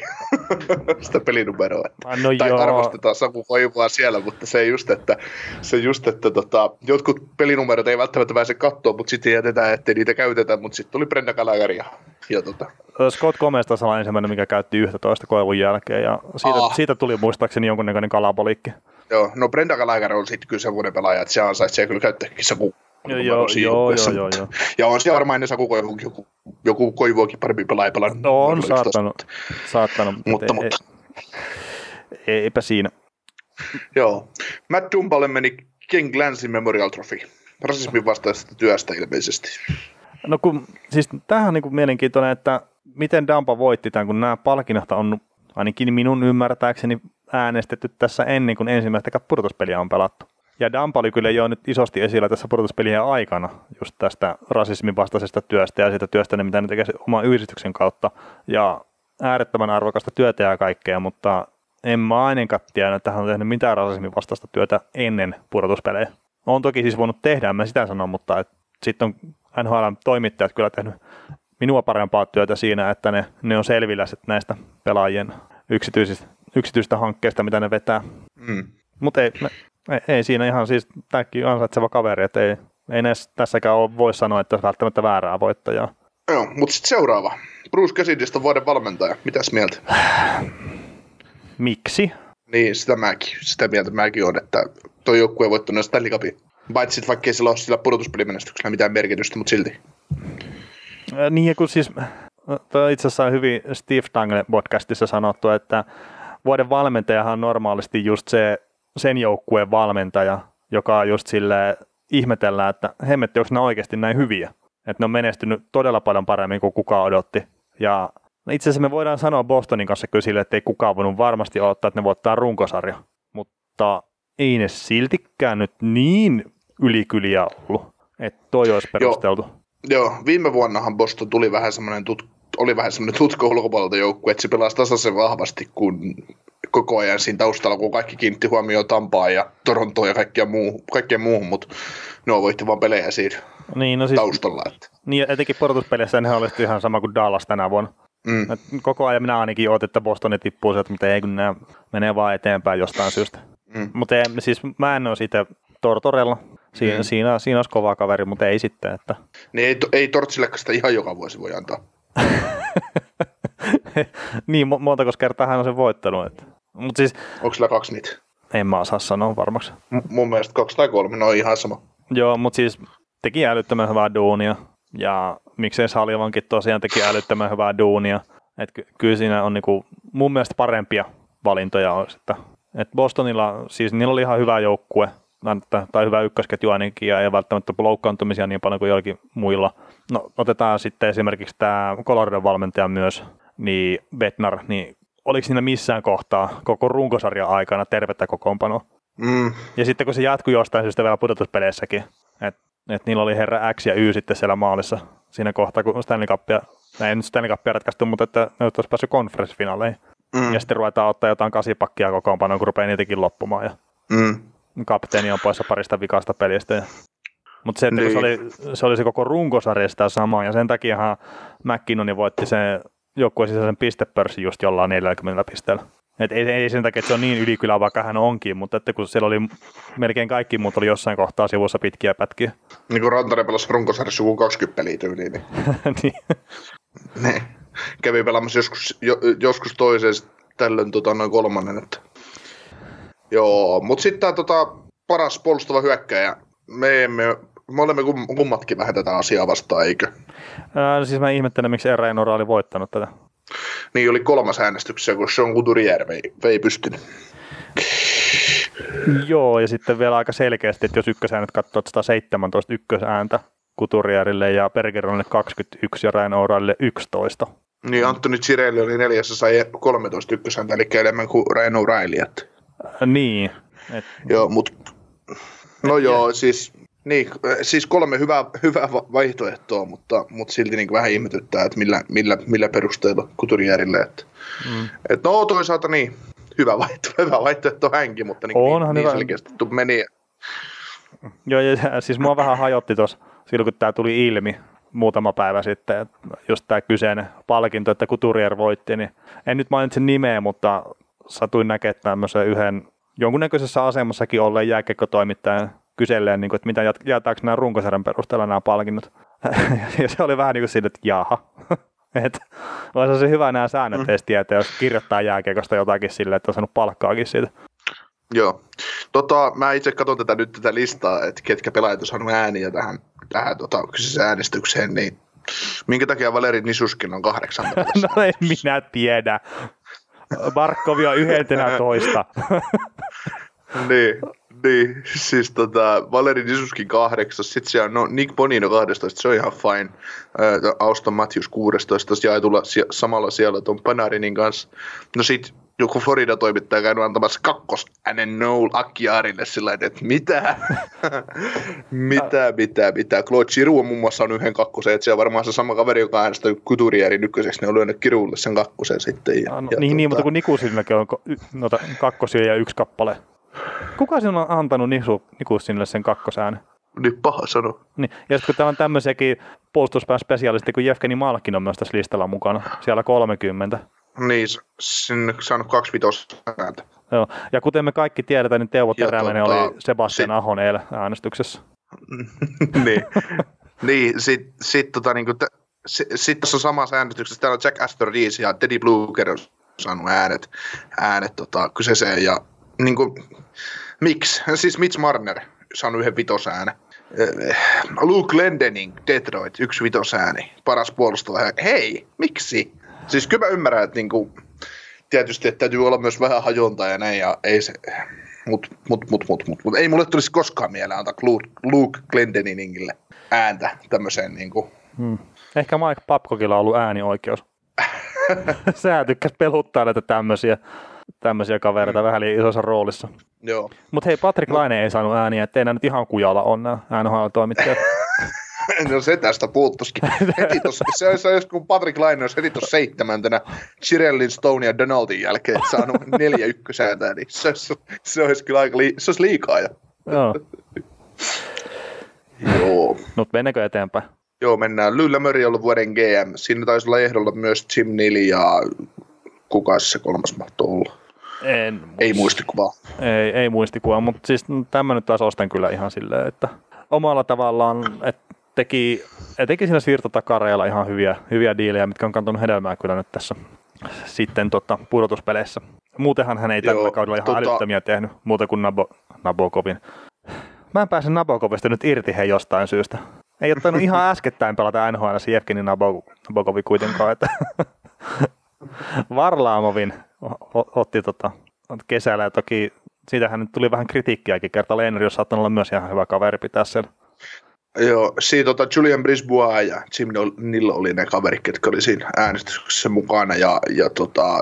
Speaker 2: sitä pelinumeroa.
Speaker 1: No
Speaker 2: tai
Speaker 1: joo.
Speaker 2: arvostetaan Saku Koivua siellä, mutta se just, että, se just, että tota, jotkut pelinumerot ei välttämättä pääse kattoon, mutta sitten jätetään, ettei niitä käytetä, mutta sitten tuli Brenda Gallagher ja, ja tota,
Speaker 1: Scott Gomez taisi olla ensimmäinen, mikä käytti 11 koivun jälkeen, ja siitä,
Speaker 2: Aa.
Speaker 1: siitä tuli muistaakseni jonkunnäköinen kalapolikki.
Speaker 2: Joo, no Brenda Gallagher on sitten kyllä semmoinen pelaaja, että se ansaitsee kyllä käyttääkin Saku
Speaker 1: Joo,
Speaker 2: numero
Speaker 1: joo, joo, joo, joo,
Speaker 2: mutta-
Speaker 1: joo.
Speaker 2: Ja on siellä varmaan ennen Saku Koivu, joku, joku Koivuakin parempi pelaaja pelannut.
Speaker 1: No on
Speaker 2: numero 11,
Speaker 1: saattanut, saattanut
Speaker 2: Mutta, mutta,
Speaker 1: Ei, eipä siinä.
Speaker 2: joo. Matt Dumpalle meni Ken Glansin Memorial Trophy. Rasismin vastaisesta työstä ilmeisesti.
Speaker 1: No kun, siis tämähän on niin kuin mielenkiintoinen, että miten Dampa voitti tämän, kun nämä palkinnot on ainakin minun ymmärtääkseni äänestetty tässä ennen kuin ensimmäistä pudotuspeliä on pelattu. Ja Dampa oli kyllä jo nyt isosti esillä tässä pudotuspelien aikana just tästä rasismin vastaisesta työstä ja siitä työstä, mitä ne tekee oman yhdistyksen kautta. Ja äärettömän arvokasta työtä ja kaikkea, mutta en mä ainakaan tiedä, että hän on tehnyt mitään rasismin vastaista työtä ennen pudotuspelejä. On toki siis voinut tehdä, en mä sitä sano, mutta sitten on NHL-toimittajat kyllä tehnyt minua parempaa työtä siinä, että ne, ne on selvillä näistä pelaajien yksityisistä, yksityisistä hankkeista, mitä ne vetää.
Speaker 2: Mm.
Speaker 1: Mutta ei, me- ei, ei, siinä ihan siis tämäkin ansaitseva kaveri, että ei, ei näissä, tässäkään ole, voi sanoa, että välttämättä väärää voittajaa.
Speaker 2: Joo, mutta sitten seuraava. Bruce Cassidystä on vuoden valmentaja. Mitäs mieltä?
Speaker 1: Miksi?
Speaker 2: Niin, sitä mäkin. Sitä mieltä mäkin on, että toi joukkue ei voittanut Stanley Cupia. Paitsi vaikka ei sillä ole sillä pudotuspelimenestyksellä mitään merkitystä, mutta silti.
Speaker 1: Ää, Niin, ja kun siis, toi itse asiassa hyvin Steve Dangle podcastissa sanottu, että vuoden valmentajahan on normaalisti just se, sen joukkueen valmentaja, joka just sille ihmetellään, että hemmetti, onko ne oikeasti näin hyviä. Että ne on menestynyt todella paljon paremmin kuin kukaan odotti. Ja no itse asiassa me voidaan sanoa Bostonin kanssa kyllä sille, että ei kukaan voinut varmasti odottaa, että ne voittaa runkosarja. Mutta ei ne siltikään nyt niin ylikyliä ollut, että toi olisi perusteltu.
Speaker 2: Joo, viime vuonnahan Boston tuli vähän semmoinen tut- oli vähän semmoinen tutko ulkopuolelta joukkue, että se pelasi tasaisen vahvasti, kun koko ajan siinä taustalla, kun kaikki kiinnitti huomioon Tampaa ja Torontoa ja kaikkia muu, kaikkea muuhun, mutta ne voitti vaan pelejä siinä
Speaker 1: Niin, no siis,
Speaker 2: taustalla. Että.
Speaker 1: niin ja etenkin pudotuspeleissä ne olisi ihan sama kuin Dallas tänä vuonna.
Speaker 2: Mm.
Speaker 1: Et koko ajan minä ainakin ootin, että Bostoni tippuu sieltä, mutta ei kun nämä menee vaan eteenpäin jostain syystä.
Speaker 2: Mm.
Speaker 1: Mutta siis mä en ole siitä Tortorella. Siinä,
Speaker 2: Mm.
Speaker 1: siinä, siinä olisi kova kaveri, mutta ei sitten. Että.
Speaker 2: Niin ei, ei Tortsillekaan sitä ihan joka vuosi voi antaa.
Speaker 1: niin, mo- montako kertaa hän on sen voittanut. Että. Mutta siis
Speaker 2: Onko sillä kaksi niitä?
Speaker 1: en mä osaa sanoa varmaksi.
Speaker 2: M- mun mielestä kaksi tai kolme, ne on ihan sama.
Speaker 1: Joo, mutta siis teki älyttömän hyvää duunia. Ja miksei Saljavankin tosiaan teki älyttömän hyvää duunia. Et ky- kyllä siinä on niinku, mun mielestä parempia valintoja olisi. Että, et Bostonilla, siis niillä oli ihan hyvä joukkue, tai- tai hyvä ykkösketju ainakin, ja ei välttämättä loukkaantumisia niin paljon kuin joillakin muilla. No otetaan sitten esimerkiksi tämä Coloradon valmentaja myös, niin Betnar, niin oliko siinä missään kohtaa koko runkosarjan aikana tervettä kokoonpanoa?
Speaker 2: Mm.
Speaker 1: Ja sitten kun se jatkui jostain syystä vielä pudotuspeleissäkin, että et niillä oli herra X ja Y sitten siellä maalissa siinä kohtaa, kun Stanley Cupia, ei nyt Stanley Cupia ratkaistu, mutta että ne olisi päässyt konferenssifinaaleihin.
Speaker 2: Mm.
Speaker 1: Ja sitten ruvetaan ottaa jotain kasipakkia kokoonpanoon, kun rupeaa niitäkin loppumaan. Ja
Speaker 2: Mm.
Speaker 1: kapteeni on poissa parista vikasta pelistä. Ja... Mutta se, kun se,
Speaker 2: Niin.
Speaker 1: oli, se oli se koko runkosarja sitä samaa, ja sen takiahan McKinnoni voitti sen joukkueen sisäisen pistepörssin just jollain 40 pisteellä. Et ei, ei sen takia, että se on niin ylikylä, vaikka hän onkin, mutta että kun siellä oli melkein kaikki muut oli jossain kohtaa sivussa pitkiä pätkiä.
Speaker 2: Niin kuin Rantanen pelasi runkosarjassa joku 20 peliä tyyliin, niin
Speaker 1: niin.
Speaker 2: ne kävi pelaamassa joskus, jo, joskus toiseen tällöin tota, noin kolmannen. Että. Joo, mutta sitten tämä tota, paras puolustava hyökkäjä, me, emme, me olemme kum- kummatkin vähän tätä asiaa vastaan, eikö?
Speaker 1: Ää, siis mä ihmettelen, miksi Eera Nora oli voittanut tätä.
Speaker 2: Niin oli kolmas äänestyksessä, kun Sean Couturier vei, vei pystyyn.
Speaker 1: Joo, ja sitten vielä aika selkeästi, että jos ykkösäänet katsoo 117 ykkösääntä Kuturiärille ja Bergeronille 21 ja Ryan O'Reillylle 11.
Speaker 2: Niin, Antoni Cirelli oli neljässä sai 13 ykkösäntä, eli enemmän kuin. Että.
Speaker 1: Äh, Niin. Et,
Speaker 2: Joo, mutta no joo, siis, niin, siis kolme hyvää, hyvää va- vaihtoehtoa, mutta, mutta silti niin vähän ihmetyttää, että millä, millä, millä perusteella Kuturijärille. Että,
Speaker 1: mm.
Speaker 2: et no toisaalta niin, hyvä vaihtoehto, hyvä vaihtoehto hänkin, mutta niin,
Speaker 1: Onhan
Speaker 2: niin,
Speaker 1: hyvä.
Speaker 2: niin selkeästi meni.
Speaker 1: Joo, ja siis mua vähän hajotti tuossa silloin, kun tämä tuli ilmi muutama päivä sitten, että just tämä kyseinen palkinto, että Couturier voitti, niin en nyt mainitse nimeä, mutta satuin näkemään tämmöisen yhden jonkunnäköisessä asemassakin olleen jääkiekkotoimittajan kyselleen, niin kuin, että mitä jaetaanko nämä runkosarjan perusteella nämä palkinnot. ja se oli vähän niin kuin siinä, että jaha. että olisi se hyvä nämä säännöt mm. edes tietää, jos kirjoittaa jääkiekosta jotakin silleen, että on saanut palkkaakin siitä.
Speaker 2: Joo. Tota, mä itse katson tätä nyt tätä listaa, että ketkä pelaajat on saanut ääniä tähän, tähän tota, kyseiseen äänestykseen, niin minkä takia Valeri Nisuskin on kahdeksan?
Speaker 1: no en minä tiedä. Barkovi on 11.
Speaker 2: niin, niin, siis tota, Valeri Nisuskin kahdeksas, sitten siellä on no, Nick Bonino 12, se on ihan fine. Ää, Auston Matthews 16, jaetulla sie- samalla siellä tuon Panarinin kanssa. No sit joku Florida-toimittaja käynyt antamassa kakkos äänen Noel Akkiarille sillä että mitä? mitä, mitä, mitä? Claude Giroux on muun muassa on yhden kakkosen, että se on varmaan se sama kaveri, joka äänestää Couturieri ykköseksi, ne on lyönyt Girouxlle sen kakkosen sitten. Ja,
Speaker 1: Ja, no,
Speaker 2: ja
Speaker 1: niin, niin,
Speaker 2: tota-
Speaker 1: mutta kun Nikusinillekin on noita kakkosia ja yksi kappale. Kuka sinun on antanut Nisu, Nikussinille sen kakkosäänen?
Speaker 2: Niin paha sano.
Speaker 1: Niin. Ja sitten kun täällä on tämmöisiäkin puolustuspään spesialisti, kun Jefkeni Malkin on myös tässä listalla mukana, siellä 30.
Speaker 2: Niin, sinne saanut kaksi vitosta ääntä.
Speaker 1: Joo. Ja kuten me kaikki tiedetään, niin Teuvo
Speaker 2: Ja
Speaker 1: Teräväinen
Speaker 2: tota,
Speaker 1: oli Sebastian
Speaker 2: sit-
Speaker 1: Ahon eilen äänestyksessä.
Speaker 2: niin, niin sit, sit, tota, niinku, t- sit, sit tässä on samassa äänestyksessä, täällä on Jack Astor Reese ja Teddy Bluger on saanut äänet, äänet tota, kyseeseen ja niinku, miksi? Siis Mitch Marner saanut yhden vitosäänen. Eh, Luke Glendening, Detroit, yksi vitosääni, paras puolustaja. Hei, miksi? Siis kyllä mä ymmärrän, että niinku, tietysti että täytyy olla myös vähän hajontaa ja näin, ja ei se, mut, mut, mut, mut, mut, mut ei mulle tulisi koskaan mieleen antaa Luke, Luke Glendeningille ääntä tämmöiseen niinku,
Speaker 1: Hmm. Ehkä Mike Papkokilla on ollut äänioikeus. Sä tykkäs peluttaa näitä tämmöisiä, tämmöisiä kavereita mm. vähän liian isossa roolissa.
Speaker 2: joo.
Speaker 1: Mutta hei, Patrick Laine ei saanut ääniä, ettei nämä nyt ihan kujalla on nämä NHL-toimittajat.
Speaker 2: No se tästä puuttuisikin. Heti tossa, se olisi, jos kun Patrick Laine olisi heti tuossa seitsemäntenä Chirellin, Stone ja Donaldin jälkeen saanut neljä ykkösääntää, niin se olisi, se olisi kyllä aika lii, se olisi liikaa. Ja.
Speaker 1: Joo.
Speaker 2: Joo.
Speaker 1: Mutta mennäänkö eteenpäin?
Speaker 2: Joo, mennään. Lyllä Möri on ollut vuoden GM. Siinä taisi olla ehdolla myös Jim Neal ja kuka se kolmas mahtoi olla.
Speaker 1: En,
Speaker 2: Ei muistikuvaa.
Speaker 1: Ei, ei muistikuva, mutta siis tämmöinen taas ostan kyllä ihan silleen, että omalla tavallaan, että teki, teki siinä siirtotakareilla ihan hyviä, hyviä diilejä, mitkä on kantanut hedelmää kyllä nyt tässä sitten tota, pudotuspeleissä. Muutenhan hän ei tällä
Speaker 2: Joo,
Speaker 1: kaudella ihan
Speaker 2: tota-
Speaker 1: älyttömiä tehnyt, muuta kuin Nabo, Nabokovin. Mä en pääse Nabokovista nyt irti he jostain syystä. Ei ottanut ihan äskettäin pelata NHL Jevgeni Nabo- Nabokovi kuitenkaan, että Varlaamovin otti tota, kesällä ja toki siitähän nyt tuli vähän kritiikkiäkin, kerta Leineri olisi saattanut olla myös ihan hyvä kaveri pitää sen.
Speaker 2: Joo, siitä tota Julian Brisbois ja Jim Neal oli ne kaverit, jotka oli siinä äänestyksessä mukana. Ja, ja tota,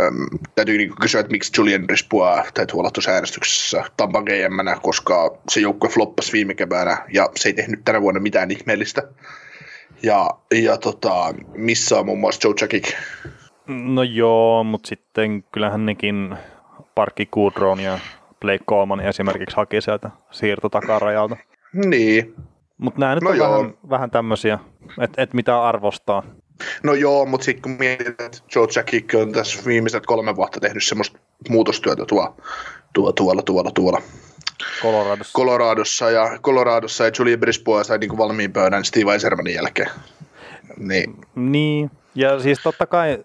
Speaker 2: äm, täytyy niinku kysyä, että miksi Julian Brisbois täytyy olla tuossa äänestyksessä Tampa gm koska se joukkue floppasi viime keväänä ja se ei tehnyt tänä vuonna mitään ihmeellistä. Ja, ja tota, missä on muun muassa Joe Jackik.
Speaker 1: No joo, mutta sitten kyllähän nekin Parkki Goodron ja Blake Coleman esimerkiksi haki sieltä siirtotakarajalta.
Speaker 2: Niin,
Speaker 1: Mutta nämä nyt
Speaker 2: No
Speaker 1: on
Speaker 2: joo.
Speaker 1: vähän, vähän tämmöisiä, että et mitä arvostaa.
Speaker 2: No joo, mutta sitten kun mietit, että Joe Jackik on tässä viimeiset kolme vuotta tehnyt semmoista muutostyötä tuolla, tuolla, tuolla, tuolla, tuolla
Speaker 1: Coloradossa.
Speaker 2: Coloradossa ja, Coloradossa ja Julian Brisbois sai niin valmiin pöydän Steve Eisermanin jälkeen. Niin,
Speaker 1: Niin, ja siis totta kai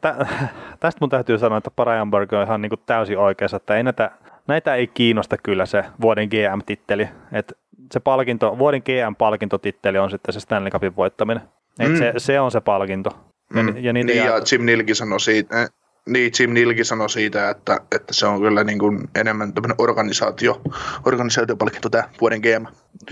Speaker 1: tä, tästä mun täytyy sanoa, että Parajanberg on ihan niin kuin täysin oikeassa, että ei näitä, näitä ei kiinnosta kyllä se vuoden GM-titteli. Et se palkinto, vuoden GM-palkintotitteli on sitten se Stanley Cupin voittaminen. Et
Speaker 2: Mm.
Speaker 1: se, se, on se palkinto. Ja,
Speaker 2: mm,
Speaker 1: ja niitä
Speaker 2: niin
Speaker 1: jää-
Speaker 2: ja Jim Nilkin sanoi siitä, eh, Niin, Jim Nilki sanoi siitä, että, että se on kyllä niin kuin enemmän tämmöinen organisaatio, organisaatiopalkinto tämä vuoden GM.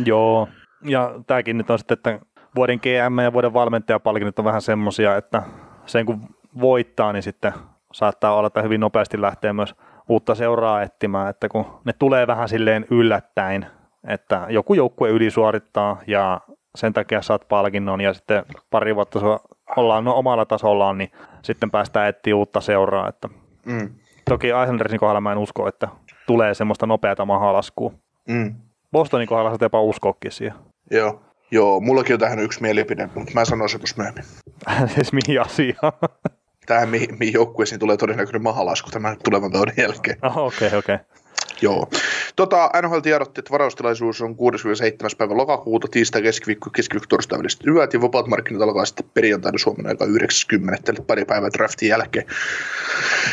Speaker 1: Joo, ja tämäkin nyt on sitten, että vuoden GM ja vuoden valmentajapalkinnot on vähän semmoisia, että sen kun voittaa, niin sitten saattaa olla, että hyvin nopeasti lähtee myös uutta seuraa etsimään, että kun ne tulee vähän silleen yllättäen, että joku joukkue ylisuorittaa ja sen takia saat palkinnon ja sitten pari vuotta ollaan no omalla tasollaan, niin sitten päästään etsiä uutta seuraa. Että mm. Toki Islandersin kohdalla mä en usko, että tulee semmoista nopeata mahalaskua. Mm. Bostonin kohdalla sä jopa uskokin siihen.
Speaker 2: Joo. Joo, mullakin on tähän yksi mielipide, mutta mä sanon se tuossa myöhemmin.
Speaker 1: siis mihin asiaan?
Speaker 2: Tähän mihin, mihin joukkueisiin tulee todennäköinen mahalasku tämän tulevan kauden jälkeen.
Speaker 1: Okei, oh, okei. Okay, okay.
Speaker 2: Joo. Tota, NHL tiedotti, että varaustilaisuus on 6-7. päivä lokakuuta, tiistai, keskiviikko, keskiviikko, torstai väliset yöt, ja vapaat markkinat alkaa sitten perjantaina Suomen aika 90, eli pari päivää draftin jälkeen.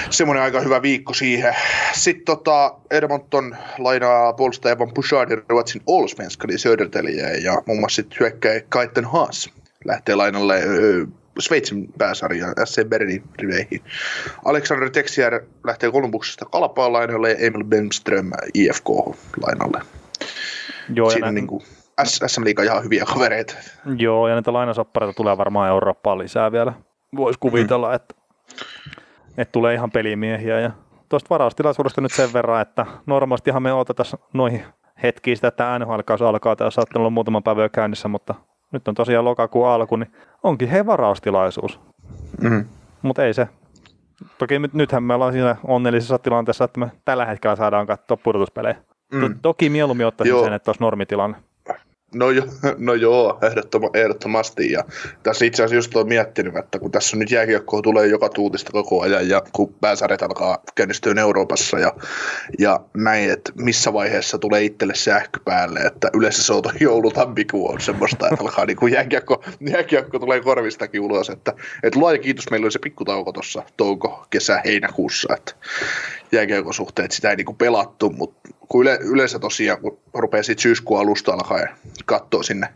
Speaker 2: Semmoinen aika hyvä viikko siihen. Sitten tota, Edmonton lainaa puolustaja Evan Bouchardin Ruotsin Allsvenskanin Söderteliä, ja muun muassa sitten hyökkäjä Kaiten Haas lähtee lainalle Sveitsin pääsarja SC Bernin riveihin. Alexander Texier lähtee Kolumbuksesta Kalpaan lainalle ja Emil Benström IFK lainalle. Joo, Siinä näin... niin kuin SM Liiga ihan hyviä kavereita.
Speaker 1: Joo, ja näitä lainasoppareita tulee varmaan Eurooppaan lisää vielä. Voisi kuvitella, mm. että, että tulee ihan pelimiehiä. Ja tuosta varaustilaisuudesta nyt sen verran, että normaalistihan me otetaan noihin hetkiä sitä, että nhl alkaa, tai jos ollut muutama päivä käynnissä, mutta nyt on tosiaan lokakuun alku, niin onkin he varaustilaisuus. Mm. Mutta ei se. Toki nyt, nythän me ollaan siinä onnellisessa tilanteessa, että me tällä hetkellä saadaan katsoa pudotuspelejä. Mm. Toki mieluummin ottaisin Joo. sen, että olisi normitilanne.
Speaker 2: No, jo, no joo, ehdottoma, ehdottomasti. Ja tässä itse asiassa just olen miettinyt, että kun tässä nyt jääkiekkoa tulee joka tuutista koko ajan ja kun pääsarjat alkaa käynnistyä Euroopassa ja, ja näin, että missä vaiheessa tulee itselle sähkö päälle, että yleensä se on joulu on semmoista, että alkaa niin kuin jääkiekko, jääkiekko tulee korvistakin ulos, että, että luoja kiitos, meillä oli se pikkutauko tuossa touko, kesä, heinäkuussa, että jääkiekon suhteet sitä ei niin kuin pelattu, mutta kun yle, yleensä tosiaan, kun rupeaa sitten syyskuun alusta alkaen katsoa sinne,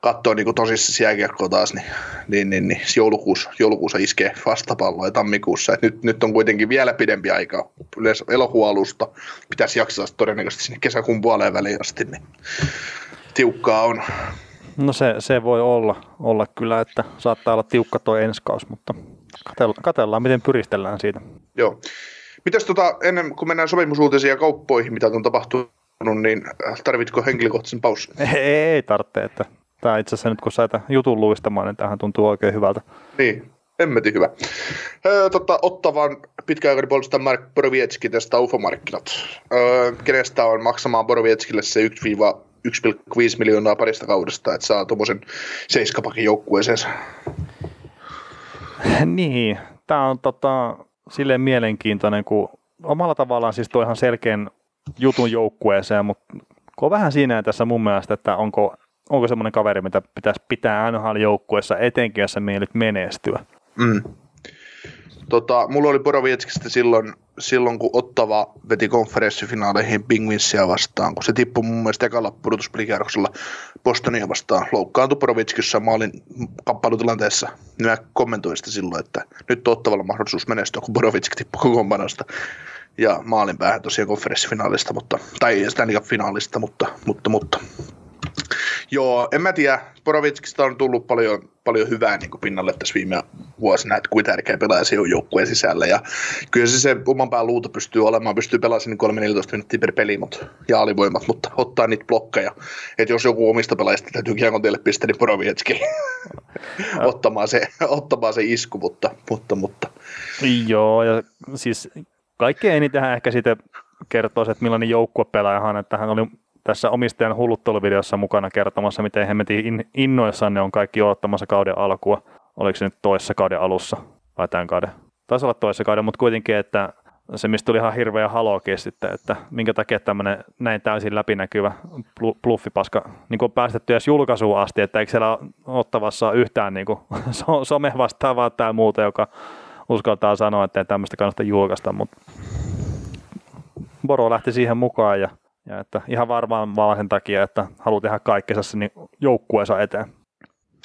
Speaker 2: katsoa niin tosissaan jääkiekkoa taas, niin, niin, niin, niin joulukuussa, joulukuussa iskee vastapalloa ja tammikuussa. Et nyt, nyt on kuitenkin vielä pidempi aika. Yleensä elokuun alusta pitäisi jaksaa todennäköisesti sinne kesäkuun puoleen väliin asti, niin tiukkaa on.
Speaker 1: No se, se voi olla, olla kyllä, että saattaa olla tiukka tuo ensi kausi, mutta katsellaan, miten pyristellään siitä.
Speaker 2: Joo. Mitäs tota, ennen kuin mennään sopimusuutisiin ja kauppoihin, mitä on tapahtunut, niin tarvitko henkilökohtaisen paussin?
Speaker 1: Ei, ei tarvitse, että tämä itse asiassa nyt kun sait jutun luistamaan, niin tähän tuntuu oikein hyvältä.
Speaker 2: Niin, hemmetin hyvä. Öö, tota, ottavan pitkäaikainen puolustaja Mark Borowiecki tästä UFO-markkinat. Öö, kenestä on maksamaan Borovieckille se 1-1,5 miljoonaa parista kaudesta, että saa tuommoisen seiskapakin joukkueeseensa.
Speaker 1: niin, tämä on tota, silleen mielenkiintoinen, kun omalla tavallaan siis toi ihan selkeän jutun joukkueeseen, mutta kun vähän siinä tässä mun mielestä, että onko, onko semmoinen kaveri, mitä pitäisi pitää NHL-joukkueessa, etenkin jos sä mielit menestyä. Mm.
Speaker 2: Tota, mulla oli Borovietskistä silloin, silloin, kun Ottava veti konferenssifinaaleihin Pingvinsia vastaan, kun se tippui mun mielestä ekalla pudotuspelikierroksella Bostonia vastaan. Loukkaantui Borovitskissä maalin kamppailutilanteessa. Niin mä kommentoin sitä silloin, että nyt on Ottavalla mahdollisuus menestyä, kun Borovitski tippui kokoonpanosta ja maalin päähän tosiaan konferenssifinaalista, mutta, tai Stanley finaalista, mutta, mutta, mutta Joo, en mä tiedä. Borovitskista on tullut paljon, paljon hyvää niin kuin pinnalle tässä viime vuosina, että kuinka tärkeä pelaaja se on joukkueen sisällä. Ja kyllä se, se oman pään luuta pystyy olemaan, pystyy pelaamaan niin 3-14 minuuttia per peli ja alivoimat, mutta ottaa niitä blokkeja. Että jos joku omista pelaajista täytyy kiekon teille pistä, niin Borovitski ottamaan, se, ottamaan se isku, mutta, mutta, mutta.
Speaker 1: Joo, ja siis kaikkein eniten ehkä sitten kertoo että millainen joukkuepelaajahan, että hän oli tässä omistajan hullutteluvideossa mukana kertomassa, miten hemmetin innoissaan ne on kaikki odottamassa kauden alkua. Oliko se nyt toisessa kauden alussa vai tämän kauden? Taisi olla toisessa kauden, mutta kuitenkin, että se mistä tuli ihan hirveä halokin sitten, että minkä takia tämmöinen näin täysin läpinäkyvä bluffipaska niin kuin päästetty edes julkaisuun asti, että eikö siellä ottavassa yhtään niin kuin, some vastaavaa tai muuta, joka uskaltaa sanoa, että ei tämmöistä kannata julkaista, mutta Boro lähti siihen mukaan ja ja että ihan varmaan vaan sen takia, että haluaa tehdä kaikkensa sen niin joukkueensa eteen.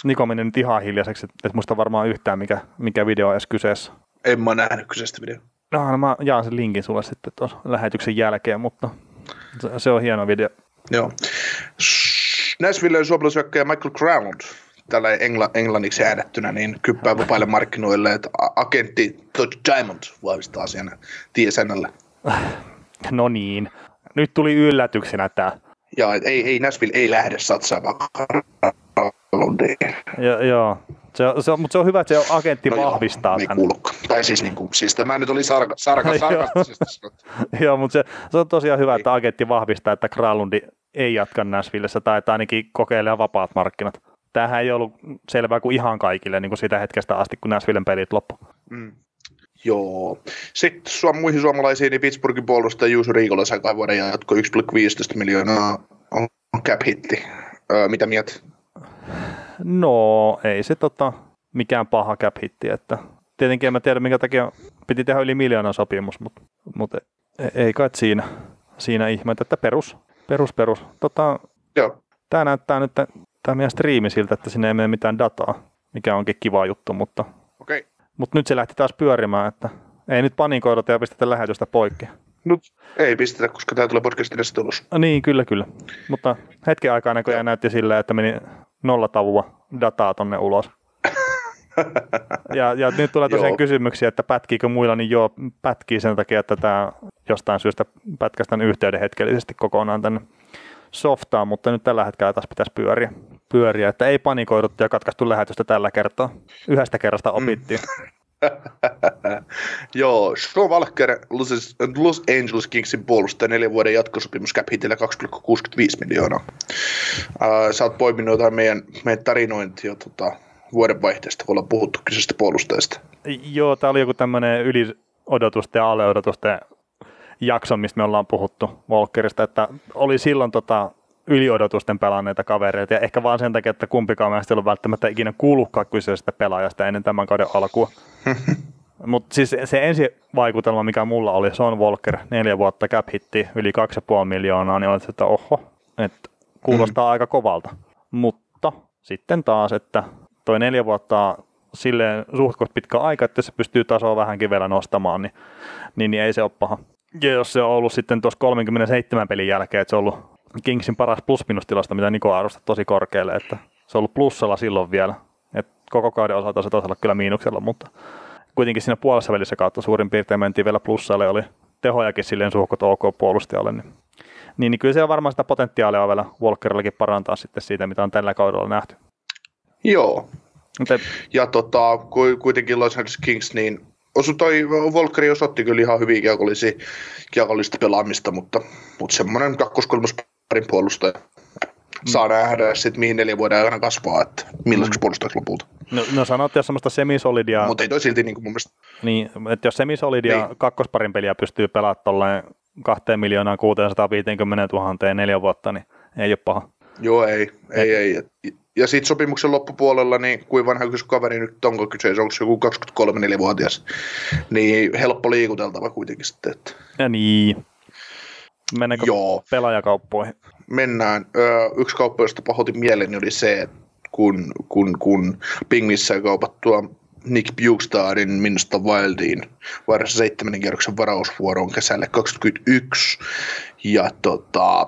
Speaker 1: Niko meni nyt ihan hiljaiseksi, että muista varmaan yhtään, mikä, mikä video on edes kyseessä.
Speaker 2: En mä nähnyt kyseistä video.
Speaker 1: No, no mä jaan sen linkin sulle sitten tuossa lähetyksen jälkeen, mutta se, se on hieno video.
Speaker 2: Joo. Nashvilleen suomalaishyökkäjä Michael Crown, tällä engla, englanniksi äänettynä, niin kyppää vapaille markkinoille, että agentti Todd Diamond vahvistaa asian TSNlle.
Speaker 1: No niin. Nyt tuli yllätyksenä tämä.
Speaker 2: Ja ei, ei Nashville ei lähde satsaamaan Granlundiin.
Speaker 1: Jo, joo, se, se mutta se on hyvä, että se agentti no vahvistaa
Speaker 2: joo, tämän. Tai siis, niin kuin, siis tämä nyt oli sarka, sarka, sarkastisesti
Speaker 1: Joo, mutta se, se, on tosiaan hyvä, että agentti vahvistaa, että Kralundi ei jatka Nashvillessä tai että ainakin kokeilee vapaat markkinat. Tämähän ei ollut selvää kuin ihan kaikille niin kuin sitä hetkestä asti, kun Nashvillen pelit loppu. Mm.
Speaker 2: Joo. Sitten suom- muihin suomalaisiin, niin Pittsburghin puolustaja Juuso Riikola sai kai vuoden jatko 1,15 miljoonaa on cap hitti. Öö, mitä mieltä?
Speaker 1: No, ei se tota, mikään paha cap hitti, että tietenkin en mä tiedä, minkä takia piti tehdä yli miljoonan sopimus, mutta, mutta ei kai siinä, siinä ihme, että perus, perus, perus. Tota,
Speaker 2: Joo.
Speaker 1: Tämä näyttää nyt tämä meidän striimi siltä, että sinne ei mene mitään dataa, mikä onkin kiva juttu, mutta. Mutta nyt se lähti taas pyörimään, että ei nyt panikoida ja pistetä lähetystä poikki.
Speaker 2: No, ei pistetä, koska tämä tulee podcastin edessä tulos.
Speaker 1: Niin, kyllä, kyllä. Mutta hetken aikaa näköjään näytti silleen, että meni nolla tavua dataa tonne ulos. ja, ja nyt tulee tosiaan kysymyksiä, että pätkiikö muilla, niin joo, pätkii sen takia, että tämä jostain syystä pätkästään yhteyden hetkellisesti kokonaan tänne softaan, mutta nyt tällä hetkellä taas pitäisi pyöriä, pyöriä että ei panikoiduttu ja katkaistu lähetystä tällä kertaa. Yhdestä kerrasta mm. opittiin. Mm.
Speaker 2: Joo, Sean Walker, Los, Los Angeles Kingsin puolustaja, neljän vuoden jatkosopimus cap hitillä 2,65 miljoonaa. Uh, sä oot poiminut jotain meidän, meidän tarinointia tota, vuodenvaihteesta, kun ollaan puhuttu kyseisestä puolustajasta.
Speaker 1: Joo, tämä oli joku tämmöinen yli odotusten ja aleodotusten jakso, mistä me ollaan puhuttu Walkerista, että oli silloin tota, yliodotusten pelanneita kavereita, ja ehkä vaan sen takia, että kumpikaan meistä ei ollut välttämättä ikinä kuullutkaan kyseisestä pelaajasta ennen tämän kauden alkua. Mutta siis se ensi vaikutelma, mikä mulla oli, Son Walker, neljä vuotta cap hitti, yli 2,5 miljoonaa, niin oli, että oho, että kuulostaa mm. aika kovalta. Mutta sitten taas, että toi neljä vuotta silleen suht pitkä aika, että se pystyy tasoa vähänkin vielä nostamaan, niin, niin, niin ei se ole paha. Ja jos se on ollut sitten tuossa 37 pelin jälkeen, että se on ollut Kingsin paras plus-minus-tilasta, mitä Niko arvostaa tosi korkealle, että se on ollut plussalla silloin vielä. Et koko kauden osalta se taisi olla kyllä miinuksella, mutta kuitenkin siinä puolessa välissä kautta suurin piirtein mentiin vielä plussalle, oli tehojakin silleen suhkot OK puolustajalle. Niin, niin, niin kyllä siellä varmaan sitä potentiaalia on vielä Walkerillakin parantaa sitten siitä, mitä on tällä kaudella nähty.
Speaker 2: Joo. Mutta, ja tota, kuitenkin Los Angeles Kings, niin osu toi Volkeri osoitti kyllä ihan hyviä kiekollista pelaamista, mutta, mutta semmoinen kakkoskolmos parin puolustaja saa mm. nähdä sitten mihin neljän vuoden aikana kasvaa, että millaiseksi mm. puolustajaksi lopulta.
Speaker 1: No, no sanot, jos semmoista semisolidia...
Speaker 2: Mutta ei toi silti niin kuin mun mielestä...
Speaker 1: Niin, että jos semisolidia niin. kakkosparin peliä pystyy pelaamaan tolleen 2 miljoonaa 650 000 neljä vuotta, niin ei ole paha.
Speaker 2: Joo, ei, ei, ei. Ja sitten sopimuksen loppupuolella, niin kuin vanha kaveri nyt onko kyseessä, onko se joku 23-4-vuotias, niin helppo liikuteltava kuitenkin sitten. Että...
Speaker 1: Ja niin. Mennäänkö Joo. pelaajakauppoihin?
Speaker 2: Mennään. yksi kauppa, josta pahoitin mieleni, oli se, että kun, kun, kun Pingissä kaupattua Nick Bukestadin minusta Wildiin varassa seitsemännen kierroksen varausvuoroon kesälle 2021. Ja tota,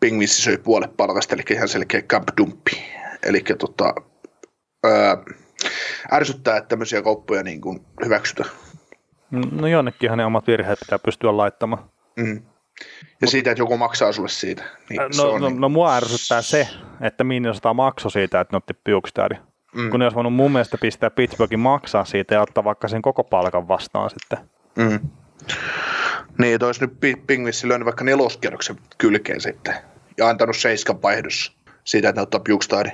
Speaker 2: Pingvissi söi puolet palkasta, eli ihan selkeä camp dumpi. Eli tota, ää, ärsyttää, että tämmöisiä kauppoja niin kuin hyväksytään.
Speaker 1: No jonnekin ne omat virheet pitää pystyä laittamaan.
Speaker 2: Mm. Ja Mut, siitä, että joku maksaa sulle siitä.
Speaker 1: Niin no, no, niin... no, mua ärsyttää se, että Minnesota maksoi siitä, että ne otti Bukestadi. Mm. Kun ne olisi voinut mun mielestä pistää Pittsburghin maksaa siitä ja ottaa vaikka sen koko palkan vastaan sitten.
Speaker 2: Mm. Niin, että olisi nyt Pingvissi lyönyt vaikka neloskierroksen kylkeen sitten ja antanut seiskan vaihdossa siitä, että ne ottaa Bukestadi.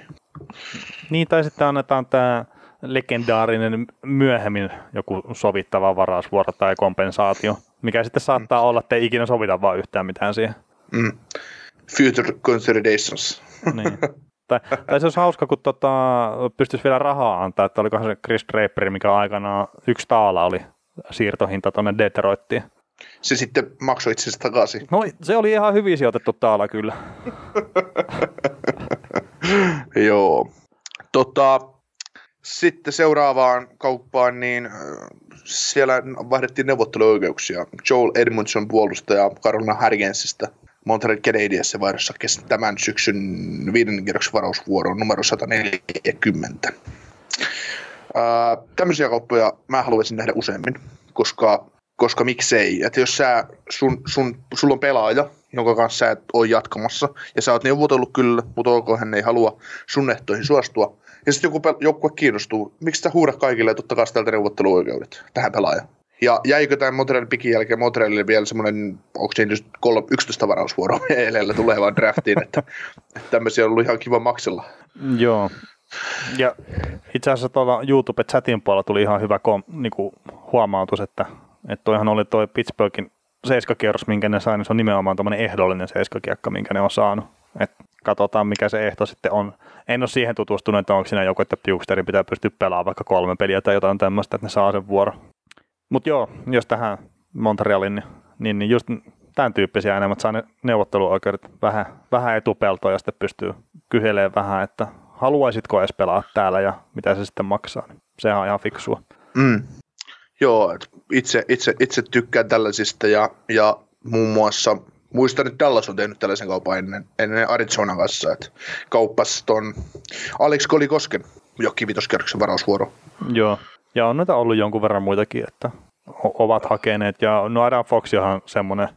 Speaker 1: Niin, tai sitten annetaan tämä legendaarinen myöhemmin joku sovittava varausvuoro tai kompensaatio, mikä sitten saattaa mm. olla, että ei ikinä sovita vaan yhtään mitään siihen.
Speaker 2: Mm. Future consolidations.
Speaker 1: niin. Tai, tai se olisi hauska, kun tota, pystyisi vielä rahaa antaa, että olikohan se Chris Draper, mikä aikanaan yksi taala oli siirtohinta tuonne Detroittiin.
Speaker 2: Se sitten maksoi itsensä takaisin.
Speaker 1: No se oli ihan hyvin sijoitettu taala kyllä.
Speaker 2: Joo. Tota, Sitten seuraavaan kauppaan, niin siellä vaihdettiin neuvotteluoikeuksia. Joel Edmundson puolustaja Carolina Hargensista Montreal Canadiensin vaihdossa tämän syksyn viiden kierroksen varausvuoron numero 140. Ää, tämmöisiä kauppoja mä haluaisin nähdä useammin, koska, koska miksei. Että jos sä, sun, sun, sulla on pelaaja, jonka kanssa sä et ole jatkamassa, ja sä oot neuvotellut kyllä, mutta ok, hän ei halua sun ehtoihin suostua, ja sitten joku joukkue kiinnostuu, miksi sä huuda kaikille, että ottakaa tältä neuvotteluoikeudet tähän pelaajaan. Ja jäikö tämän Montrealin pikin jälkeen Montrealille vielä semmoinen, onko siinä just 11 varausvuoroa edellä tulevaan draftiin, että, että tämmöisiä on ollut ihan kiva maksella.
Speaker 1: Joo. Ja itse asiassa tuolla YouTube-chatin puolella tuli ihan hyvä kom, niinku, huomautus, että, että toihan oli toi Pittsburghin seiskakierros, minkä ne sai, niin se on nimenomaan tämmöinen ehdollinen seiskakiekka, minkä ne on saanut. Et katsotaan, mikä se ehto sitten on. En ole siihen tutustunut, että onko siinä joku, että Pukesteri pitää pystyä pelaamaan vaikka kolme peliä tai jotain tämmöistä, että ne saa sen vuoro. Mutta joo, jos tähän Montrealin, niin, niin, niin just tämän tyyppisiä enemmän, että saa ne neuvotteluoikeudet vähän, vähän etupeltoa ja sitten pystyy kyhelemään vähän, että haluaisitko edes pelaa täällä ja mitä se sitten maksaa. Niin sehän on ihan fiksua.
Speaker 2: Mm. Joo, itse, itse, itse tykkään tällaisista ja, ja muun muassa muistan, että Dallas on tehnyt tällaisen kaupan ennen, ennen Arizonan kanssa, että kauppasi ton Alex Kolikosken jo kivitoskerroksen varausvuoro.
Speaker 1: Joo, ja on noita ollut jonkun verran muitakin, että ovat hakeneet, ja no Adam Fox on semmoinen,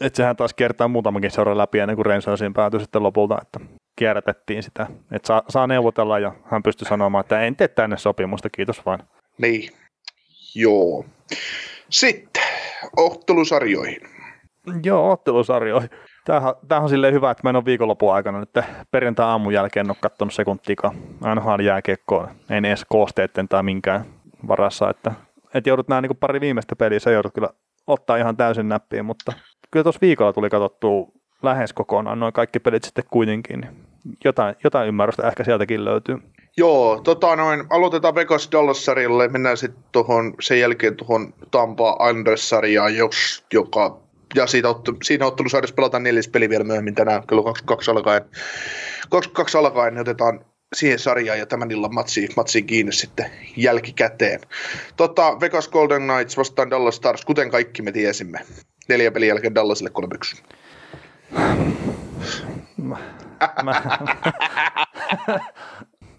Speaker 1: että sehän taas kertaa muutamakin seura läpi ennen kuin Rangersiin päätyi sitten lopulta, että kierrätettiin sitä, että saa, saa neuvotella ja hän pystyi sanomaan, että en tee tänne sopimusta, kiitos vain.
Speaker 2: Niin, joo. Sitten ottelusarjoihin.
Speaker 1: Joo, ottelusarjoihin. Tämähän, on silleen hyvä, että mä en ole viikonlopun aikana nyt perjantai-aamun jälkeen en ole katsonut sekuntiikaan NHL jääkiekkoon, en edes koosteiden tai minkään varassa, että, että joudut nämä niin pari viimeistä peliä, se joudut kyllä ottaa ihan täysin näppiin, mutta kyllä tuossa viikolla tuli katsottua lähes kokonaan noin kaikki pelit sitten kuitenkin, niin jotain, jotain ymmärrystä ehkä sieltäkin löytyy.
Speaker 2: Joo, tota noin, aloitetaan Vegas Dallas-sarjalle, mennään sitten tuohon, sen jälkeen tuohon Tampa Anders-sarjaan, jos, joka ja siitä, siinä ottelusarjassa pelataan neljäs peli vielä myöhemmin tänään kello 22 alkaen. 22 alkaen niin otetaan siihen sarjaan ja tämän illan matsi, matsi kiinni sitten jälkikäteen. Tota, Vegas Golden Knights vastaan Dallas Stars, kuten kaikki me tiesimme. Neljä pelin jälkeen Dallasille 3-1.
Speaker 1: Mä, mä,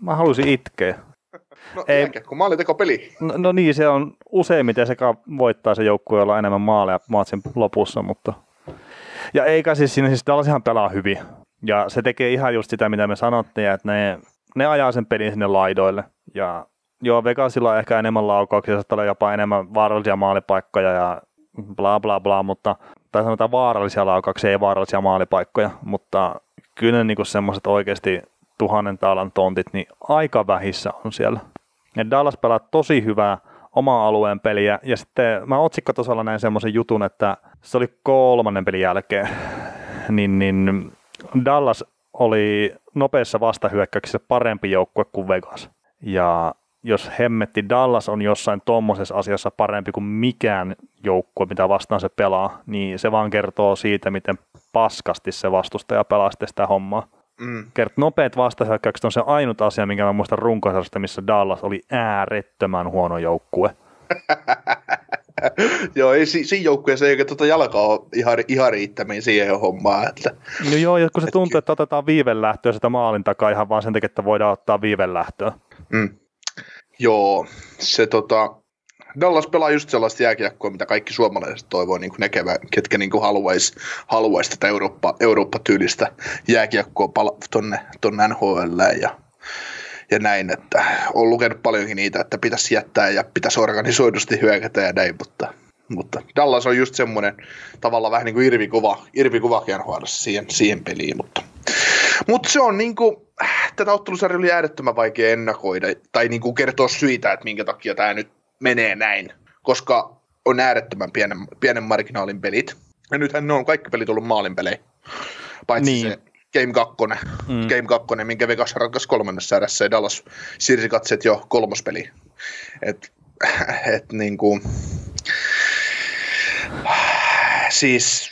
Speaker 1: mä halusin itkeä.
Speaker 2: No ei, eikä, kun peli.
Speaker 1: No, no, niin, se on useimmiten sekä voittaa se joukkue, jolla on enemmän maaleja matsin lopussa, mutta... Ja eikä siis siinä siis Dallasihan pelaa hyvin. Ja se tekee ihan just sitä, mitä me sanottiin, että ne, ne ajaa sen pelin sinne laidoille. Ja joo, Vegasilla on ehkä enemmän laukauksia, saattaa olla jopa enemmän vaarallisia maalipaikkoja ja bla bla bla, mutta, tai sanotaan vaarallisia laukauksia, ei vaarallisia maalipaikkoja, mutta kyllä ne niinku semmoiset oikeasti tuhannen taalan tontit, niin aika vähissä on siellä. Ja Dallas pelaa tosi hyvää oma alueen peliä, ja sitten mä otsikkotasolla näin semmoisen jutun, että se oli kolmannen pelin jälkeen, niin, niin Dallas oli nopeassa vastahyökkäyksessä parempi joukkue kuin Vegas. Ja jos hemmetti Dallas on jossain tuommoisessa asiassa parempi kuin mikään joukkue, mitä vastaan se pelaa, niin se vaan kertoo siitä, miten paskasti se vastustaja pelaa sitä hommaa. Mm. Kert, nopeat vastahyökkäykset on se ainut asia, minkä mä muistan runkosarjasta, missä Dallas oli äärettömän huono joukkue.
Speaker 2: joo, ei si- siinä joukkueessa eikä tuota jalkaa ole ihan, ihan riittämiin siihen hommaan. Että...
Speaker 1: No joo, ja kun se tuntuu, että otetaan viivelähtöä sitä maalin takaa ihan vaan sen takia, että voidaan ottaa viivelähtöä. Mm.
Speaker 2: Joo, se tota, Dallas pelaa just sellaista jääkiekkoa, mitä kaikki suomalaiset toivoo niin näkevä, ketkä niin haluaisi haluais tätä Eurooppa, Eurooppa-tyylistä jääkiekkoa pala- tonne, tonne NHL ja, ja näin, että on lukenut paljonkin niitä, että pitäisi jättää ja pitäisi organisoidusti hyökätä ja näin, mutta, mutta Dallas on just semmoinen tavallaan vähän niin kuin irvikuva, irvikuva siihen, siihen peliin, mutta, mutta se on niin kuin, tätä ottelusarjaa oli äärettömän vaikea ennakoida tai niin kuin kertoa syitä, että minkä takia tämä nyt menee näin, koska on äärettömän pienen, pienen marginaalin pelit. Ja nythän ne on kaikki pelit ollut maalinpelejä. Paitsi niin. se Game 2, mm. Game 2, minkä Vegas ratkaisi kolmannessa erässä ja Dallas siirsi katseet jo kolmospeli. Et, et niin kuin, siis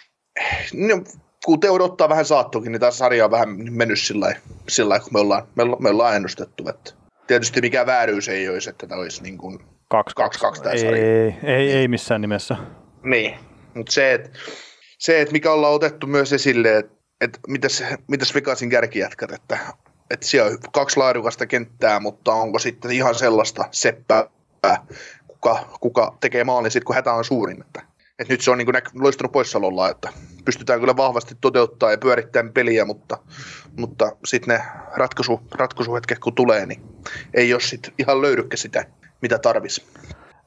Speaker 2: no, kuten odottaa vähän saattokin, niin tämä sarja on vähän mennyt sillä lailla, kun me ollaan, me, me ollaan ennustettu. Että tietysti mikä vääryys ei olisi, että tämä olisi niin kuin
Speaker 1: Kaksi,
Speaker 2: Kaksi, tämä
Speaker 1: ei, ei, ei, ei missään nimessä.
Speaker 2: Niin, mutta se, että se, et mikä ollaan otettu myös esille, että et mitäs, mitäs Vegasin kärkijätkät, että et siellä on kaksi laadukasta kenttää, mutta onko sitten ihan sellaista seppää, kuka, kuka tekee maalin sitten, kun hätä on suurin. Että, et nyt se on niin kuin loistunut poissaololla, että pystytään kyllä vahvasti toteuttaa ja pyörittämään peliä, mutta, mutta sitten ne ratkaisu, ratkaisuhetket kun tulee, niin ei ole sitten ihan löydykkä sitä, mitä tarvisi.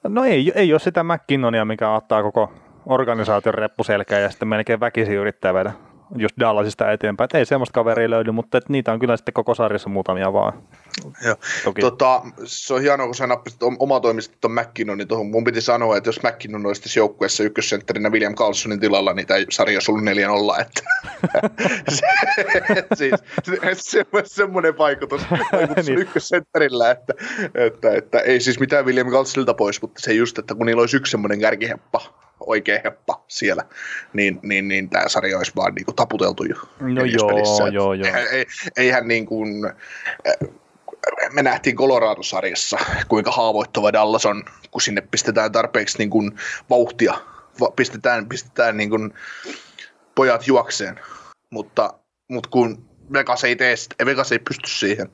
Speaker 1: No ei, ei ole sitä McKinnonia, mikä ottaa koko organisaation reppuselkään ja sitten melkein väkisin yrittää vedä just Dallasista eteenpäin. Et ei semmoista kaveria löydy, mutta et niitä on kyllä sitten koko sarjassa muutamia vaan.
Speaker 2: Joo.
Speaker 1: Toki.
Speaker 2: Tota, se on hienoa, kun sä nappasit oma toimista tuon McKinnon, niin tuohon mun piti sanoa, että jos McKinnon olisi tässä joukkueessa ykkössentterinä William Carlsonin tilalla, niin tämä sarja olisi ollut 4-0. Että se, siis, se, se, semmoinen vaikutus, vaikutus
Speaker 1: Niin.
Speaker 2: ykkössentterillä, että, että, että, ei siis mitään William Carlsonilta pois, mutta se just, että kun niillä olisi yksi semmoinen kärkiheppa, oikea heppa siellä, niin, niin, niin tämä sarja olisi vaan niin kuin taputeltu jo.
Speaker 1: No joo, joo, joo.
Speaker 2: Eihän, ei, eihän niin kuin, me nähtiin Colorado-sarjassa, kuinka haavoittuva Dallas on, kun sinne pistetään tarpeeksi niin kuin vauhtia, va- pistetään, pistetään niin kuin pojat juokseen, mutta, mutta kun Vegas ei tee sitä, Vegas ei pysty siihen.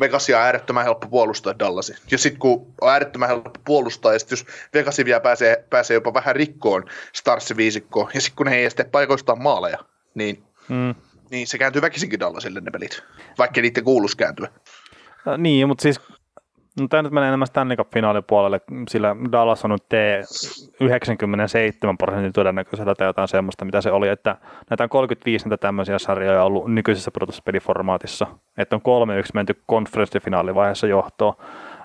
Speaker 2: Vegasia on äärettömän helppo puolustaa Dallasin. Ja sitten kun on äärettömän helppo puolustaa, ja sit jos Vegasi vielä pääsee, pääsee jopa vähän rikkoon Starsin viisikkoon, ja sitten kun he ei tee paikoistaan maaleja, niin,
Speaker 1: Mm.
Speaker 2: niin se kääntyy väkisinkin Dallasille ne pelit, vaikka niiden kuuluisi kääntyä.
Speaker 1: No, niin, mutta siis no, tämä nyt menee enemmän Stanley Cup-finaalipuolelle, sillä Dallas on nyt tee 97 prosentin todennäköisellä tai jotain semmoista, mitä se oli, että näitä on 35 näitä tämmöisiä sarjoja ollut nykyisessä pudotuspeliformaatissa, että on 3-1 menty konferenssifinaalivaiheessa johtoon,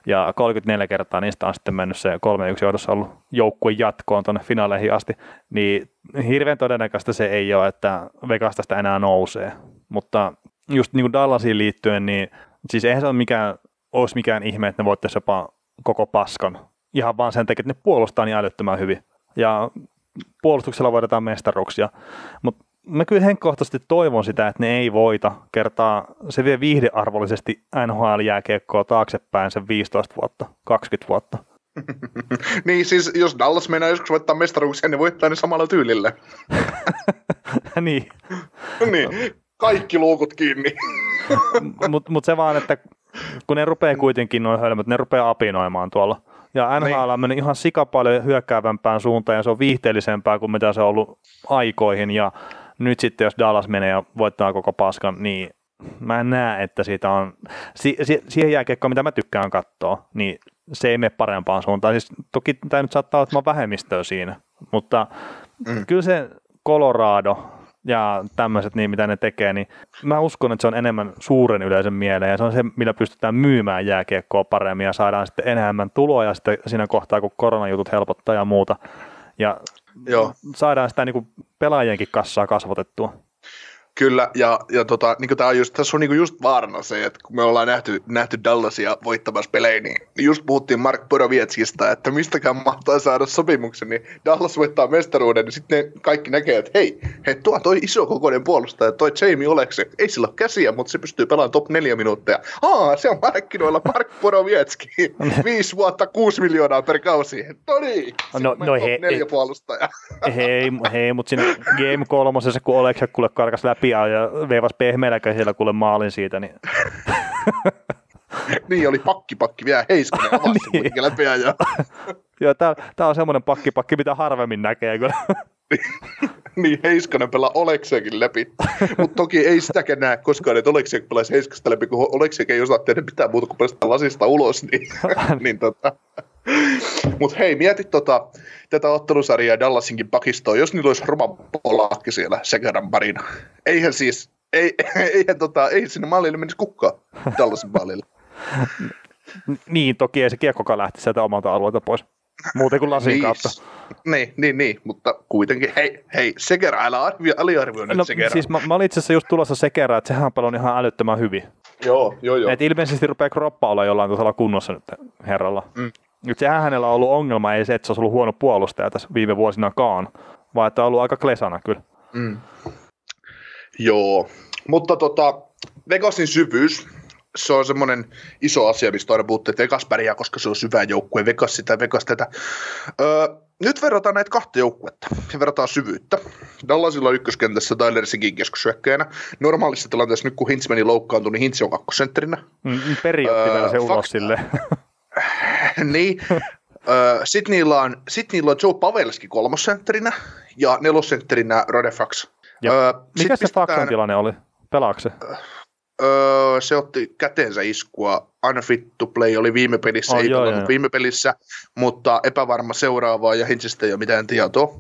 Speaker 1: ja 34 kertaa niistä on sitten mennyt se 3-1 johdossa ollut joukkue jatkoon tuonne finaaleihin asti, niin hirveän todennäköistä se ei ole, että Vegas tästä enää nousee, mutta just niin kuin Dallasiin liittyen, niin siis eihän se ole mikään, olisi mikään ihme, että ne voittaisi jopa koko paskan. Ihan vaan sen takia, että ne puolustaa niin älyttömän hyvin. Ja puolustuksella voitetaan mestaruuksia. Mutta mä kyllä henkkohtaisesti toivon sitä, että ne ei voita kertaa. Se vie viihdearvollisesti NHL-jääkiekkoa taaksepäin sen 15 vuotta, 20 vuotta.
Speaker 2: niin siis, jos Dallas meinaa joskus voittaa mestaruuksia, niin voittaa ne samalla tyylillä.
Speaker 1: niin,
Speaker 2: niin, kaikki luukut kiinni.
Speaker 1: mutta mut se vaan, että kun ne rupeaa kuitenkin noin hölmöt, ne rupeaa apinoimaan tuolla. Ja NHL on mennyt ihan sika paljon hyökkäävämpään suuntaan ja se on viihteellisempää kuin mitä se on ollut aikoihin. Ja nyt sitten jos Dallas menee ja voittaa koko paskan, niin mä en näe, että siitä on, si, si, siihen jääkiekkoon, mitä mä tykkään katsoa, niin se ei mene parempaan suuntaan. Siis toki tämä nyt saattaa olla, että mä vähemmistöä siinä, mutta mm. kyllä se Colorado ja tämmöiset, niin mitä ne tekee, niin mä uskon, että se on enemmän suuren yleisön mieleen ja se on se, millä pystytään myymään jääkiekkoa paremmin ja saadaan sitten enemmän tuloja sitten siinä kohtaa, kun koronajutut helpottaa ja muuta. Ja
Speaker 2: Joo.
Speaker 1: saadaan sitä niin kuin pelaajienkin kassaa kasvatettua.
Speaker 2: Kyllä, ja, ja tota, niin tää on just, tässä on niin just vaarana se, että kun me ollaan nähty, nähty Dallasia voittamassa pelejä, niin just puhuttiin Mark Borowiecista, että mistäkään mahtaa saada sopimuksen, niin Dallas voittaa mestaruuden, niin sitten kaikki näkee, että hei, hei tuo toi iso kokoinen puolustaja, toi Jamie Olekse, ei sillä ole käsiä, mutta se pystyy pelaamaan top neljä minuuttia. Aa, se on markkinoilla Mark Borowiecki, viisi vuotta, kuusi miljoonaa per kausi. No niin,
Speaker 1: No- no
Speaker 2: top
Speaker 1: he-
Speaker 2: neljä
Speaker 1: ei-
Speaker 2: puolustaja.
Speaker 1: Hei, hei mutta siinä Game kolmosessa, kun Oleksa kuule karkas läpi ja veivas pehmeällä käsillä kuule maalin siitä, niin
Speaker 2: niin oli pakki pakki vielä Heiskanen avasi
Speaker 1: Niin.
Speaker 2: ja
Speaker 1: Joo, tää, tää on semmoinen pakkipakki, mitä harvemmin näkee kyllä.
Speaker 2: niin Heiskanen pelaa Olekseekin läpi. Mutta toki ei sitäkään näe koskaan, että Oleksek pelaisi Heiskasta läpi, kun Oleksek ei osaa tehdä mitään muuta kuin päästä lasista ulos. Niin, niin tota. Mutta hei, mieti tota, tätä ottelusarjaa Dallasinkin pakistoa, jos niillä olisi Roman Polakki siellä Segeran parina. Eihän siis, ei, eihän tota, ei sinne maalille menisi kukaan Dallasin maalille.
Speaker 1: niin, toki ei se kiekkokaan lähti sieltä omalta alueelta pois. Muuten kuin lasin kautta.
Speaker 2: Niin, niin, niin, mutta kuitenkin, hei, hei, Segera, älä arvio, aliarvioi nyt
Speaker 1: No,
Speaker 2: Segera.
Speaker 1: siis mä, mä olin itse asiassa just tulossa sekerään, että sehän on ihan älyttömän hyvin.
Speaker 2: Joo, joo, joo.
Speaker 1: Et ilmeisesti rupeaa kroppa olla jollain tasolla kunnossa nyt herralla.
Speaker 2: Mm.
Speaker 1: Nyt sehän hänellä on ollut ongelma, ei se, että se olisi ollut huono puolustaja tässä viime vuosinakaan, vaan että on ollut aika klesana kyllä.
Speaker 2: Mm. Joo, mutta tota, Vegasin syvyys, se on semmoinen iso asia, mistä aina puhuttiin, että Vegas pärjää, koska se on syvä joukkue, Vegas sitä, Vegas tätä. Öö, nyt verrataan näitä kahta joukkuetta ja verrataan syvyyttä. Dallasilla on ykköskentässä Tyler Sigin keskushyökkäjänä. Normaalissa tilanteessa nyt kun Hintz meni loukkaantui, niin Hintz on kakkosentterinä.
Speaker 1: Mm, Peri otti vielä se ulos sille.
Speaker 2: niin. Öö, Sitten niillä, on, sit niillä on Joe Pavelski kolmosentterinä ja nelosentterinä Radefax.
Speaker 1: Ja
Speaker 2: Öö,
Speaker 1: Mikä se
Speaker 2: pistetään-
Speaker 1: Faxan tilanne oli? Pelaako se?
Speaker 2: Öö, se otti käteensä iskua. Unfit to play oli viime pelissä,
Speaker 1: Oh,
Speaker 2: ei
Speaker 1: joo, joo.
Speaker 2: viime pelissä, mutta epävarma seuraavaa ja Hintsistä ei ole mitään tietoa.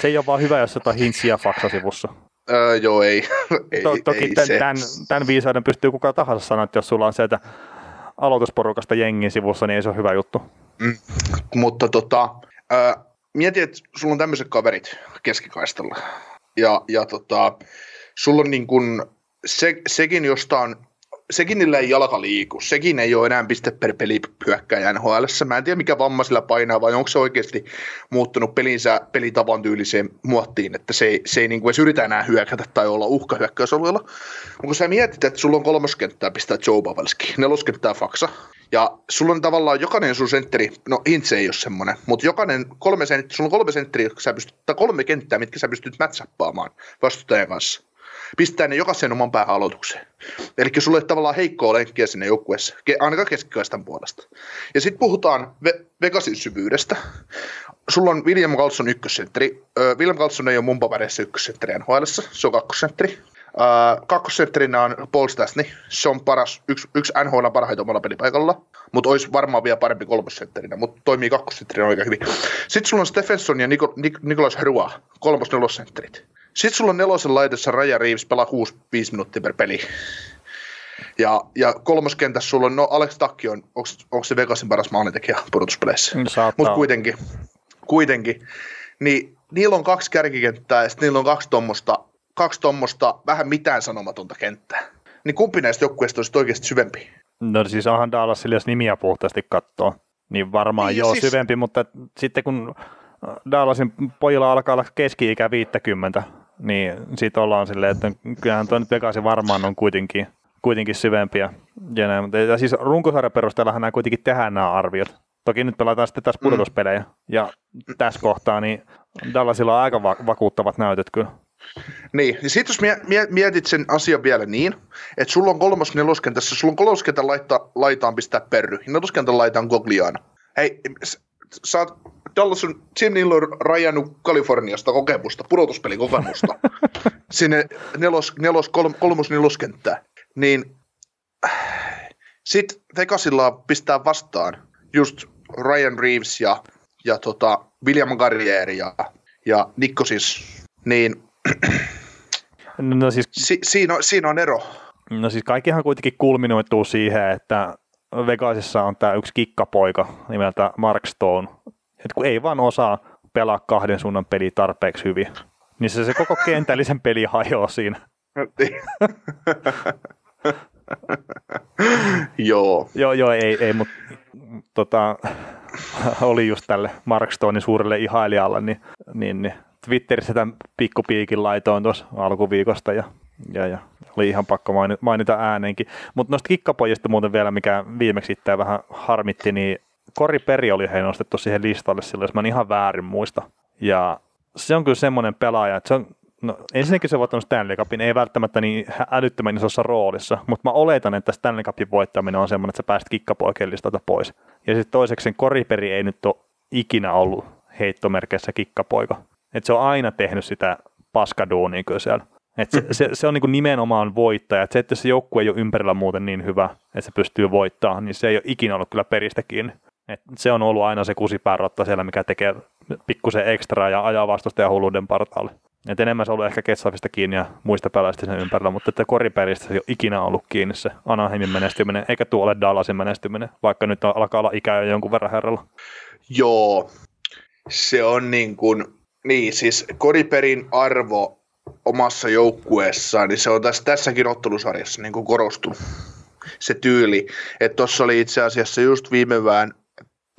Speaker 1: Se ei ole vaan hyvä, jos jotain hintsiä Faxa-sivussa.
Speaker 2: Öö, joo, ei. ei,
Speaker 1: To- toki
Speaker 2: ei
Speaker 1: tämän,
Speaker 2: se.
Speaker 1: tämän, tämän viisauden pystyy kuka tahansa sanoa, että jos sulla on sieltä aloitusporukasta jengin sivussa, niin ei se ole hyvä juttu.
Speaker 2: Mutta tota, öö, mieti, että sulla on tämmöiset kaverit keskikaistalla. Ja, ja tota, sulla on niin kuin, se, sekin jostain, sekin niillä ei jalka liiku. Sekin ei ole enää piste per peli hyökkäjä nhl Mä en tiedä, mikä vamma sillä painaa, vai onko se oikeasti muuttunut pelinsä pelitavan tyyliseen muottiin, että se ei, se ei niin kuin edes yritä enää hyökätä tai olla uhka hyökkäysalueella. Mutta kun sä mietit, että sulla on kolmoskenttää pistää Joe Pavelski, neloskenttää Faksa, ja sulla on tavallaan jokainen sun sentteri, no Hintz ei ole semmoinen, mutta jokainen kolme sentteri, sulla on kolme sentteriä, jotka sä pystyt, tai kolme kenttää, mitkä sä pystyt matchappaamaan vastustajan kanssa. Pistää ne jokaisen oman päähän aloitukseen. Eli ole tavallaan heikkoa lenkkiä sinne joukkueessa, ainakaan keskikaistan puolesta. Ja sitten puhutaan Ve- Vegasin syvyydestä. Sulla on William Carlson ykkössentteri. Ö, William Carlson ei ole mun papereissa ykkössentteri nhl se on kakkosentteri. Uh, kakkosentterinä on Paul Stastny. Se on paras, yksi, yksi NHL parhaita omalla pelipaikalla, mutta olisi varmaan vielä parempi kolmosentterinä, mutta toimii kakkosentterinä oikein hyvin. Sitten sulla on Stephenson ja Niko, Nik, Nikolas Hrua, kolmos nelosentterit. Sitten sulla on nelosen laitessa Raja Reeves, pelaa 6-5 minuuttia per peli. Ja, ja kolmoskentässä sulla on, no Alex Takki on, onko se Vegasin paras maalintekijä pudotuspeleissä?
Speaker 1: Saattaa
Speaker 2: Mutta kuitenkin, kuitenkin, niin niillä on kaksi kärkikenttää ja sitten niillä on kaksi tommosta, kaksi tommosta vähän mitään sanomatonta kenttää. Niin kumpi näistä joukkueista olisi oikeasti syvempi?
Speaker 1: No siis onhan Dallasilla, jos nimiä puhtaasti katsoo, niin varmaan
Speaker 2: Niin,
Speaker 1: joo
Speaker 2: siis...
Speaker 1: syvempi, mutta sitten kun Dallasin pojilla alkaa olla keski-ikä 50, niin siitä ollaan silleen, että kyllähän tuo nyt Vegasin varmaan on kuitenkin, kuitenkin syvempiä. Ja, näin, mutta, ja siis runkosarjan perusteellahan nämä kuitenkin tehdään nämä arviot. Toki nyt pelataan sitten tässä pudotuspelejä, ja tässä kohtaa niin Dallasilla on aika va- vakuuttavat näytöt kyllä.
Speaker 2: Niin, niin sitten jos mie- mie- mietit sen asian vielä niin, että sulla on kolmos neloskentässä, sulla on kolmoskentän laita, laitaan pistää perry, ja neloskentän laitaan Gogliana. Hei, sä oot, Dallas on, siinä niillä on rajannut Kaliforniasta kokemusta, pudotuspelikokemusta, sinne nelos, nelos, kolm, kolmos neloskenttää. Niin sitten Vegasilla pistää vastaan just Ryan Reeves ja, ja tota William Garrier ja, ja Nikkosis, niin
Speaker 1: No siis
Speaker 2: si, siinä, on, siinä on ero.
Speaker 1: No siis kaikkihan kuitenkin kulminoituu siihen, että Vegasissa on tämä yksi kikkapoika nimeltä Mark Stone, että kun ei vaan osaa pelaa kahden suunnan peli tarpeeksi hyvin, niin se, se koko kentällisen peli hajoaa siinä.
Speaker 2: Joo.
Speaker 1: Joo, joo, ei, ei mutta tota, oli just tälle Mark Stonein suurelle ihailijalle, niin, niin, niin Twitterissä tämän pikkupiikin laitoin tuossa alkuviikosta ja, ja, ja oli ihan pakko maini- mainita ääneenkin. Mutta noista kikkapojista muuten vielä, mikä viimeksi itseä vähän harmitti, niin Kori Peri oli he nostettu siihen listalle silloin, jos mä en ihan väärin muista. Ja se on kyllä semmoinen pelaaja, että se on, no ensinnäkin se voittanut Stanley Cupin, ei välttämättä niin älyttömän isossa roolissa, mutta mä oletan, että Stanley Cupin voittaminen on semmoinen, että sä pääst kikkapoikien listalta pois. Ja sitten toiseksi sen Koriperi ei nyt ole ikinä ollut heittomerkeissä kikkapoika. Et se on aina tehnyt sitä paskaduunia kyllä siellä. Et se, se, se, on niinku nimenomaan voittaja. Et se, että se joukkue ei ole ympärillä muuten niin hyvä, että se pystyy voittamaan, niin se ei ole ikinä ollut kyllä peristä kiinni. Et se on ollut aina se kusipäärotta siellä, mikä tekee pikkusen ekstraa ja ajaa vastustajan hulluuden partaalle. Et enemmän se on ollut ehkä Ketsavista kiinni ja muista pelaajista sen ympärillä, mutta että koriperistä se ei ole ikinä ollut kiinni se Anaheimin menestyminen, eikä tuo ole Dallasin menestyminen, vaikka nyt alkaa olla ikää jo jonkun verran herralla.
Speaker 2: Joo. Se on niin kuin, niin siis Koriperin arvo omassa joukkueessaan, niin se on tässä, tässäkin ottelusarjassa niin kuin korostunut se tyyli. Että tuossa oli itse asiassa just viime yön,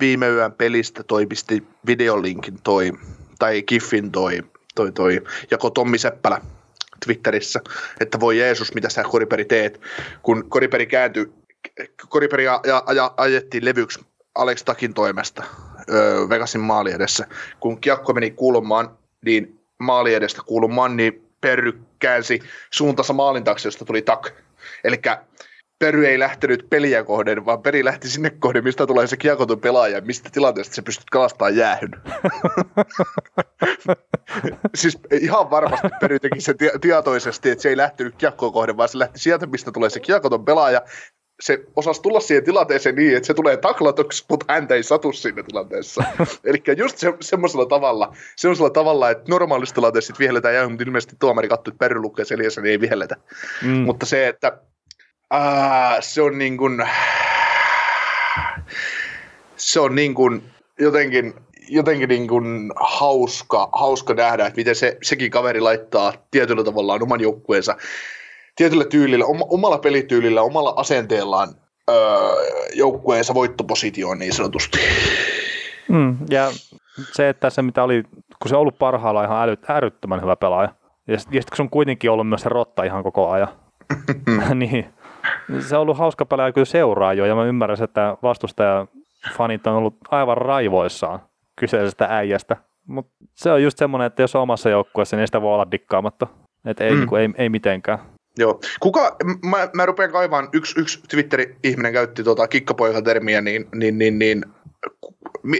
Speaker 2: viime yön pelistä toi pisti videolinkin toi, tai Kiffin toi, toi, toi jako Tommi Seppälä Twitterissä, että voi Jeesus, mitä sä Koriperi teet. Kun Koriperi kääntyi koriperia ja, ja, ajettiin levyksi Alex Takin toimesta öö, Vegasin maali edessä. Kun kiekko meni kulmaan, niin maali edestä kulmaan, niin Perry käänsi suuntansa maalin taakse, josta tuli Tak. Eli Pery ei lähtenyt peliä kohden, vaan Peri lähti sinne kohden, mistä tulee se kiekotun pelaaja, mistä tilanteesta se pystyt kalastamaan jäähyn. siis ihan varmasti Pery teki se tietoisesti, että se ei lähtenyt kiekkoon kohden, vaan se lähti sieltä, mistä tulee se kiekoton pelaaja, se osasi tulla siihen tilanteeseen niin, että se tulee taklatuksi, mutta häntä ei satu siinä tilanteessa. Eli just se, semmoisella tavalla, semmoisella tavalla, että normaalissa tilanteessa sitten vihelletään ja mutta ilmeisesti tuomari katsoi, että Perry lukee seljässä, niin ei vihelletä. Mm. Mutta se, että se on niin kuin, se on niin kuin jotenkin, jotenkin niin kuin hauska, hauska nähdä, että miten se, sekin kaveri laittaa tietyllä tavalla oman joukkueensa tietyllä tyylillä, omalla pelityylillä, omalla asenteellaan öö, joukkueensa voittopositioon niin sanotusti.
Speaker 1: Mm, ja se, että se mitä oli, kun se on ollut parhaalla ihan äly, älyttömän hyvä pelaaja, ja sitten sit, kun se on kuitenkin ollut myös se rotta ihan koko ajan, niin se on ollut hauska pelaaja kyllä seuraa jo, ja mä ymmärrän, että vastustaja fanit on ollut aivan raivoissaan kyseisestä äijästä. Mutta se on just semmoinen, että jos on omassa joukkueessa, niin sitä voi olla dikkaamatta. Että ei, mm. niinku, ei, ei mitenkään.
Speaker 2: Joo. Kuka, mä, mä rupean kaivaan, yksi, yksi Twitter-ihminen käytti tuota kikkapoika-termiä, niin, niin, niin, niin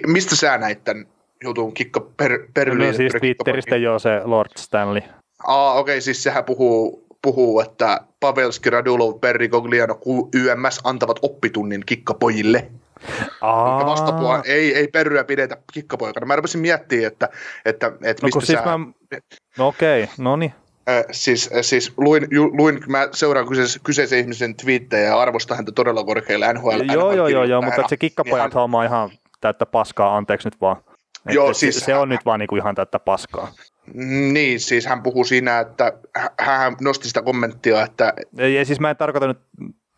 Speaker 2: mistä sä näit tämän jutun kikka per, per
Speaker 1: No siis Twitteristä joo se Lord Stanley.
Speaker 2: Aa, okei, okay, siis sehän puhuu, puhuu että Pavelski, Radulov, Perri, Gogliano, YMS antavat oppitunnin kikkapojille. Aa. Vastapuolella ei, ei perryä pidetä kikkapoikana. Mä rupesin miettimään, että, että, että no, mistä
Speaker 1: siis sä... Mä... No okei, okay, no niin.
Speaker 2: Äh, siis, siis luin, ju, luin, mä seuraan kyseisen, kyseisen ihmisen twiittejä ja arvostan häntä todella korkealle NHL.
Speaker 1: Joo, joo, joo, joo, mutta se kikkapojat niin hän... homma ihan täyttä paskaa, anteeksi nyt vaan. Joo, siis, se, se on nyt vaan niinku ihan täyttä paskaa.
Speaker 2: Niin, siis hän puhuu siinä, että hän nosti sitä kommenttia, että...
Speaker 1: Ei, siis mä en tarkoita nyt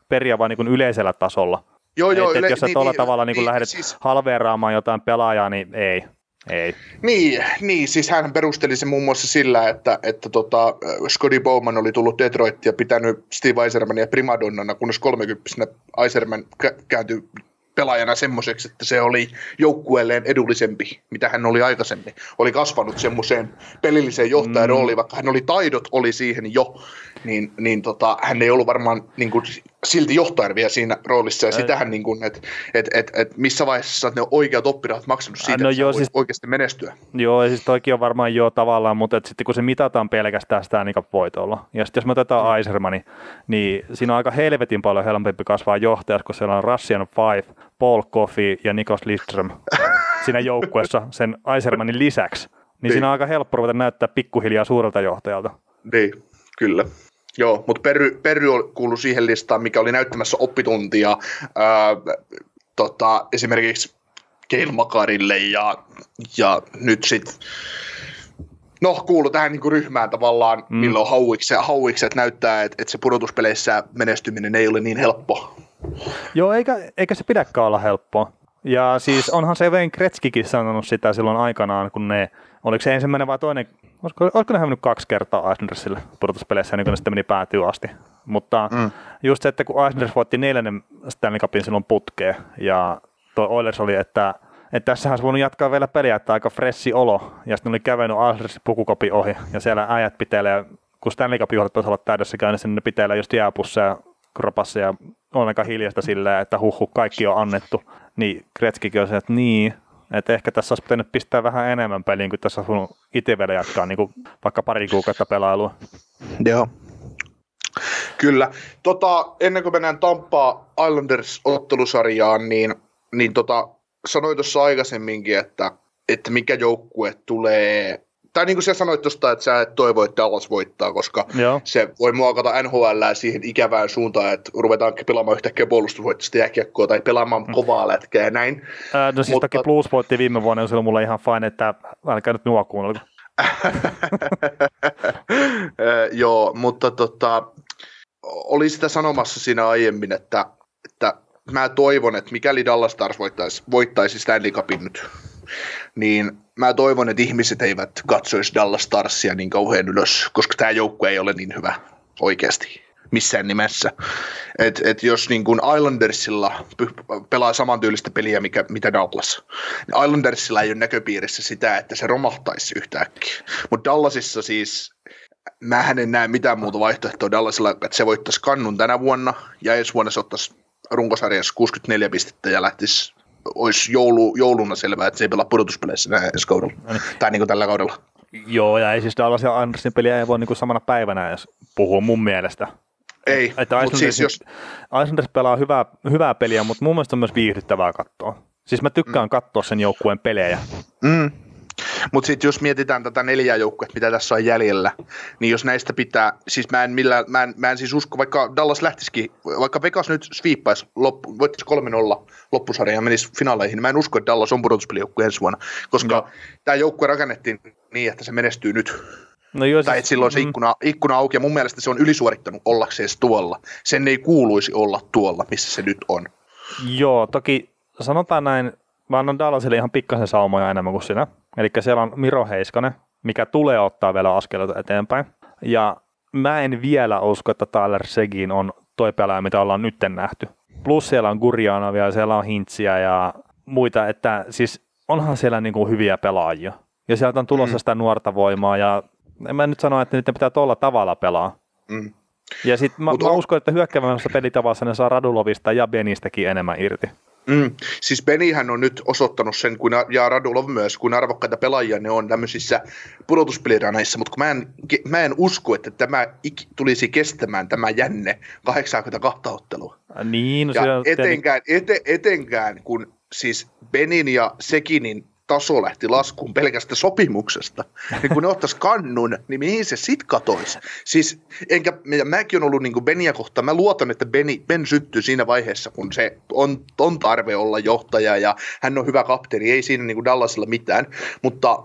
Speaker 1: periä vaan niin yleisellä tasolla. Joo, joo, et, yle, jos sä niin, tuolla niin, tavalla niin, niin lähdet siis... halveeraamaan jotain pelaajaa, niin ei. Ei.
Speaker 2: Niin, niin, siis hän perusteli se muun muassa sillä, että, että tota, Scotty Bowman oli tullut Detroit ja pitänyt Steve Eisermania primadonnana, kunnes 30 Eiserman kääntyi pelaajana semmoiseksi, että se oli joukkueelleen edullisempi, mitä hän oli aikaisemmin. Oli kasvanut semmoiseen pelilliseen johtajan rooliin, mm. vaikka hän oli taidot oli siihen jo, niin, niin tota, hän ei ollut varmaan niin kuin, silti johtajan vielä siinä roolissa, ja Ei. sitähän, niin kuin, että et, et, et missä vaiheessa ne oikeat oppirahat maksanut siitä, no että joo, siis, oikeasti menestyä.
Speaker 1: Joo, ja siis toikin on varmaan jo tavallaan, mutta sitten kun se mitataan pelkästään sitä niin voitolla, ja sitten jos me otetaan mm. Aisermani, niin siinä on aika helvetin paljon helpompi kasvaa johtajassa, kun siellä on Russian Five, Paul Coffey ja Nikos Lidström siinä joukkueessa sen Aisermanin lisäksi, niin, niin siinä on aika helppo ruveta näyttää pikkuhiljaa suurelta johtajalta.
Speaker 2: Niin, kyllä. Joo, mutta Perry, Perry kuului siihen listaan, mikä oli näyttämässä oppituntia ää, tota, esimerkiksi Keil Makarille ja, ja nyt sitten no kuulu tähän niin ryhmään tavallaan, mm. milloin hauikset, hauikset näyttää, että, että se pudotuspeleissä menestyminen ei ole niin helppo.
Speaker 1: Joo, eikä, eikä se pidäkään olla helppoa. Ja siis onhan se Wayne Kretskikin sanonut sitä silloin aikanaan, kun ne, oliko se ensimmäinen vai toinen olisiko, olisiko ne hävinnyt kaksi kertaa Eisnersille pudotuspeleissä, niin kun ne sitten meni päätyy asti. Mutta mm. just se, että kun Eisners voitti neljännen Stanley Cupin silloin putkeen, ja tuo Oilers oli, että että tässähän olisi voinut jatkaa vielä peliä, että aika fressi olo, ja sitten oli kävennyt Eisnersin pukukopin ohi, ja siellä äijät pitelee, kun Stanley Cup juhlat olla täydessä käynnissä, niin ne pitelee just jääpusseja kropassa ja on aika hiljasta silleen, että huhu, kaikki on annettu. Niin Kretskikin on se, että niin, että ehkä tässä olisi pitänyt pistää vähän enemmän peliin, kuin tässä on itse vielä jatkaa niin kuin vaikka pari kuukautta pelailua.
Speaker 2: Joo. Kyllä. Tota, ennen kuin mennään Tampaa Islanders-ottelusarjaan, niin, niin tota, sanoin tuossa aikaisemminkin, että, että mikä joukkue tulee tai niin kuin sä sanoit tuosta, että sä et toivo, että Dallas voittaa, koska Joo. se voi muokata NHL siihen ikävään suuntaan, että ruvetaan pelaamaan yhtäkkiä puolustusvoittoista jääkiekkoa tai pelaamaan mm. kovaa lätkää ja näin.
Speaker 1: Ää, no siis Mutta... toki Blues voitti viime vuonna, on silloin mulla ihan fine, että älkää nyt minua kuunnella.
Speaker 2: Joo, mutta tota, oli sitä sanomassa siinä aiemmin, että, että mä toivon, että mikäli Dallas Stars voittaisi, voittaisi Stanley Cupin nyt, niin mä toivon, että ihmiset eivät katsoisi Dallas Starsia niin kauhean ylös, koska tämä joukkue ei ole niin hyvä oikeasti. missään nimessä. Et, et jos niin kuin Islandersilla pelaa samantyylistä peliä, mikä, mitä Dallas, niin Islandersilla ei ole näköpiirissä sitä, että se romahtaisi yhtäkkiä. Mutta Dallasissa siis mä en näe mitään muuta vaihtoehtoa Dallasilla, että se voittaisi kannun tänä vuonna ja ensi vuonna se ottaisi runkosarjassa 64 pistettä ja lähtisi olisi joulu, jouluna selvää, että se ei pelaa pudotuspeleissä ensi kaudella, no niin. tai niin kuin tällä kaudella.
Speaker 1: Joo, ja ei siis Dallas ja Andersin peliä ei voi niin kuin samana päivänä edes puhua mun mielestä.
Speaker 2: Ei,
Speaker 1: että mutta siis jos... Islanders pelaa hyvää, hyvää peliä, mutta mun mielestä on myös viihdyttävää katsoa. Siis mä tykkään mm. katsoa sen joukkueen pelejä.
Speaker 2: Mm. Mutta sitten jos mietitään tätä neljää joukkuetta, mitä tässä on jäljellä, niin jos näistä pitää, siis mä en, millään, mä en, mä en siis usko, vaikka Dallas lähtisikin, vaikka Vegas nyt sviippaisi, loppu, voittaisi 3-0 loppusarjan ja menisi finaaleihin, niin mä en usko, että Dallas on pudotuspelijoukkue ensi vuonna, koska no. tämä joukkue rakennettiin niin, että se menestyy nyt. No joo, tai siis, että silloin se mm. ikkuna, ikkuna auki, ja mun mielestä se on ylisuorittanut ollakseen tuolla. Sen ei kuuluisi olla tuolla, missä se nyt on.
Speaker 1: Joo, toki sanotaan näin, mä annan Dallasille ihan pikkasen saumoja enemmän kuin sinä. Eli siellä on Miro Heiskanen, mikä tulee ottaa vielä askeleita eteenpäin. Ja mä en vielä usko, että Tyler Segin on toi pelaaja, mitä ollaan nytten nähty. Plus siellä on Gurjanovia, siellä on Hintsiä ja muita, että siis onhan siellä niin kuin hyviä pelaajia. Ja sieltä on tulossa mm. sitä nuorta voimaa ja en mä nyt sano, että niiden pitää tuolla tavalla pelaa. Mm. Ja sitten mä, mä, uskon, että hyökkäävässä pelitavassa ne saa Radulovista ja Benistäkin enemmän irti.
Speaker 2: Mm. Siis Benihän on nyt osoittanut sen, kun, ja Radulov myös, kun arvokkaita pelaajia ne on tämmöisissä pudotuspeliraneissa, mutta kun mä en, mä en usko, että tämä tulisi kestämään tämä jänne 82 ottelua.
Speaker 1: Niin, no
Speaker 2: ja etenkään, ete, etenkään, kun siis Benin ja Sekinin taso lähti laskuun pelkästä sopimuksesta. Niin kun ne ottais kannun, niin mihin se sit katoisi? Siis, enkä, mäkin on ollut niin Benia kohtaan, mä luotan, että Beni, Ben syttyy siinä vaiheessa, kun se on, on tarve olla johtaja ja hän on hyvä kapteeni, ei siinä niin Dallasilla mitään, mutta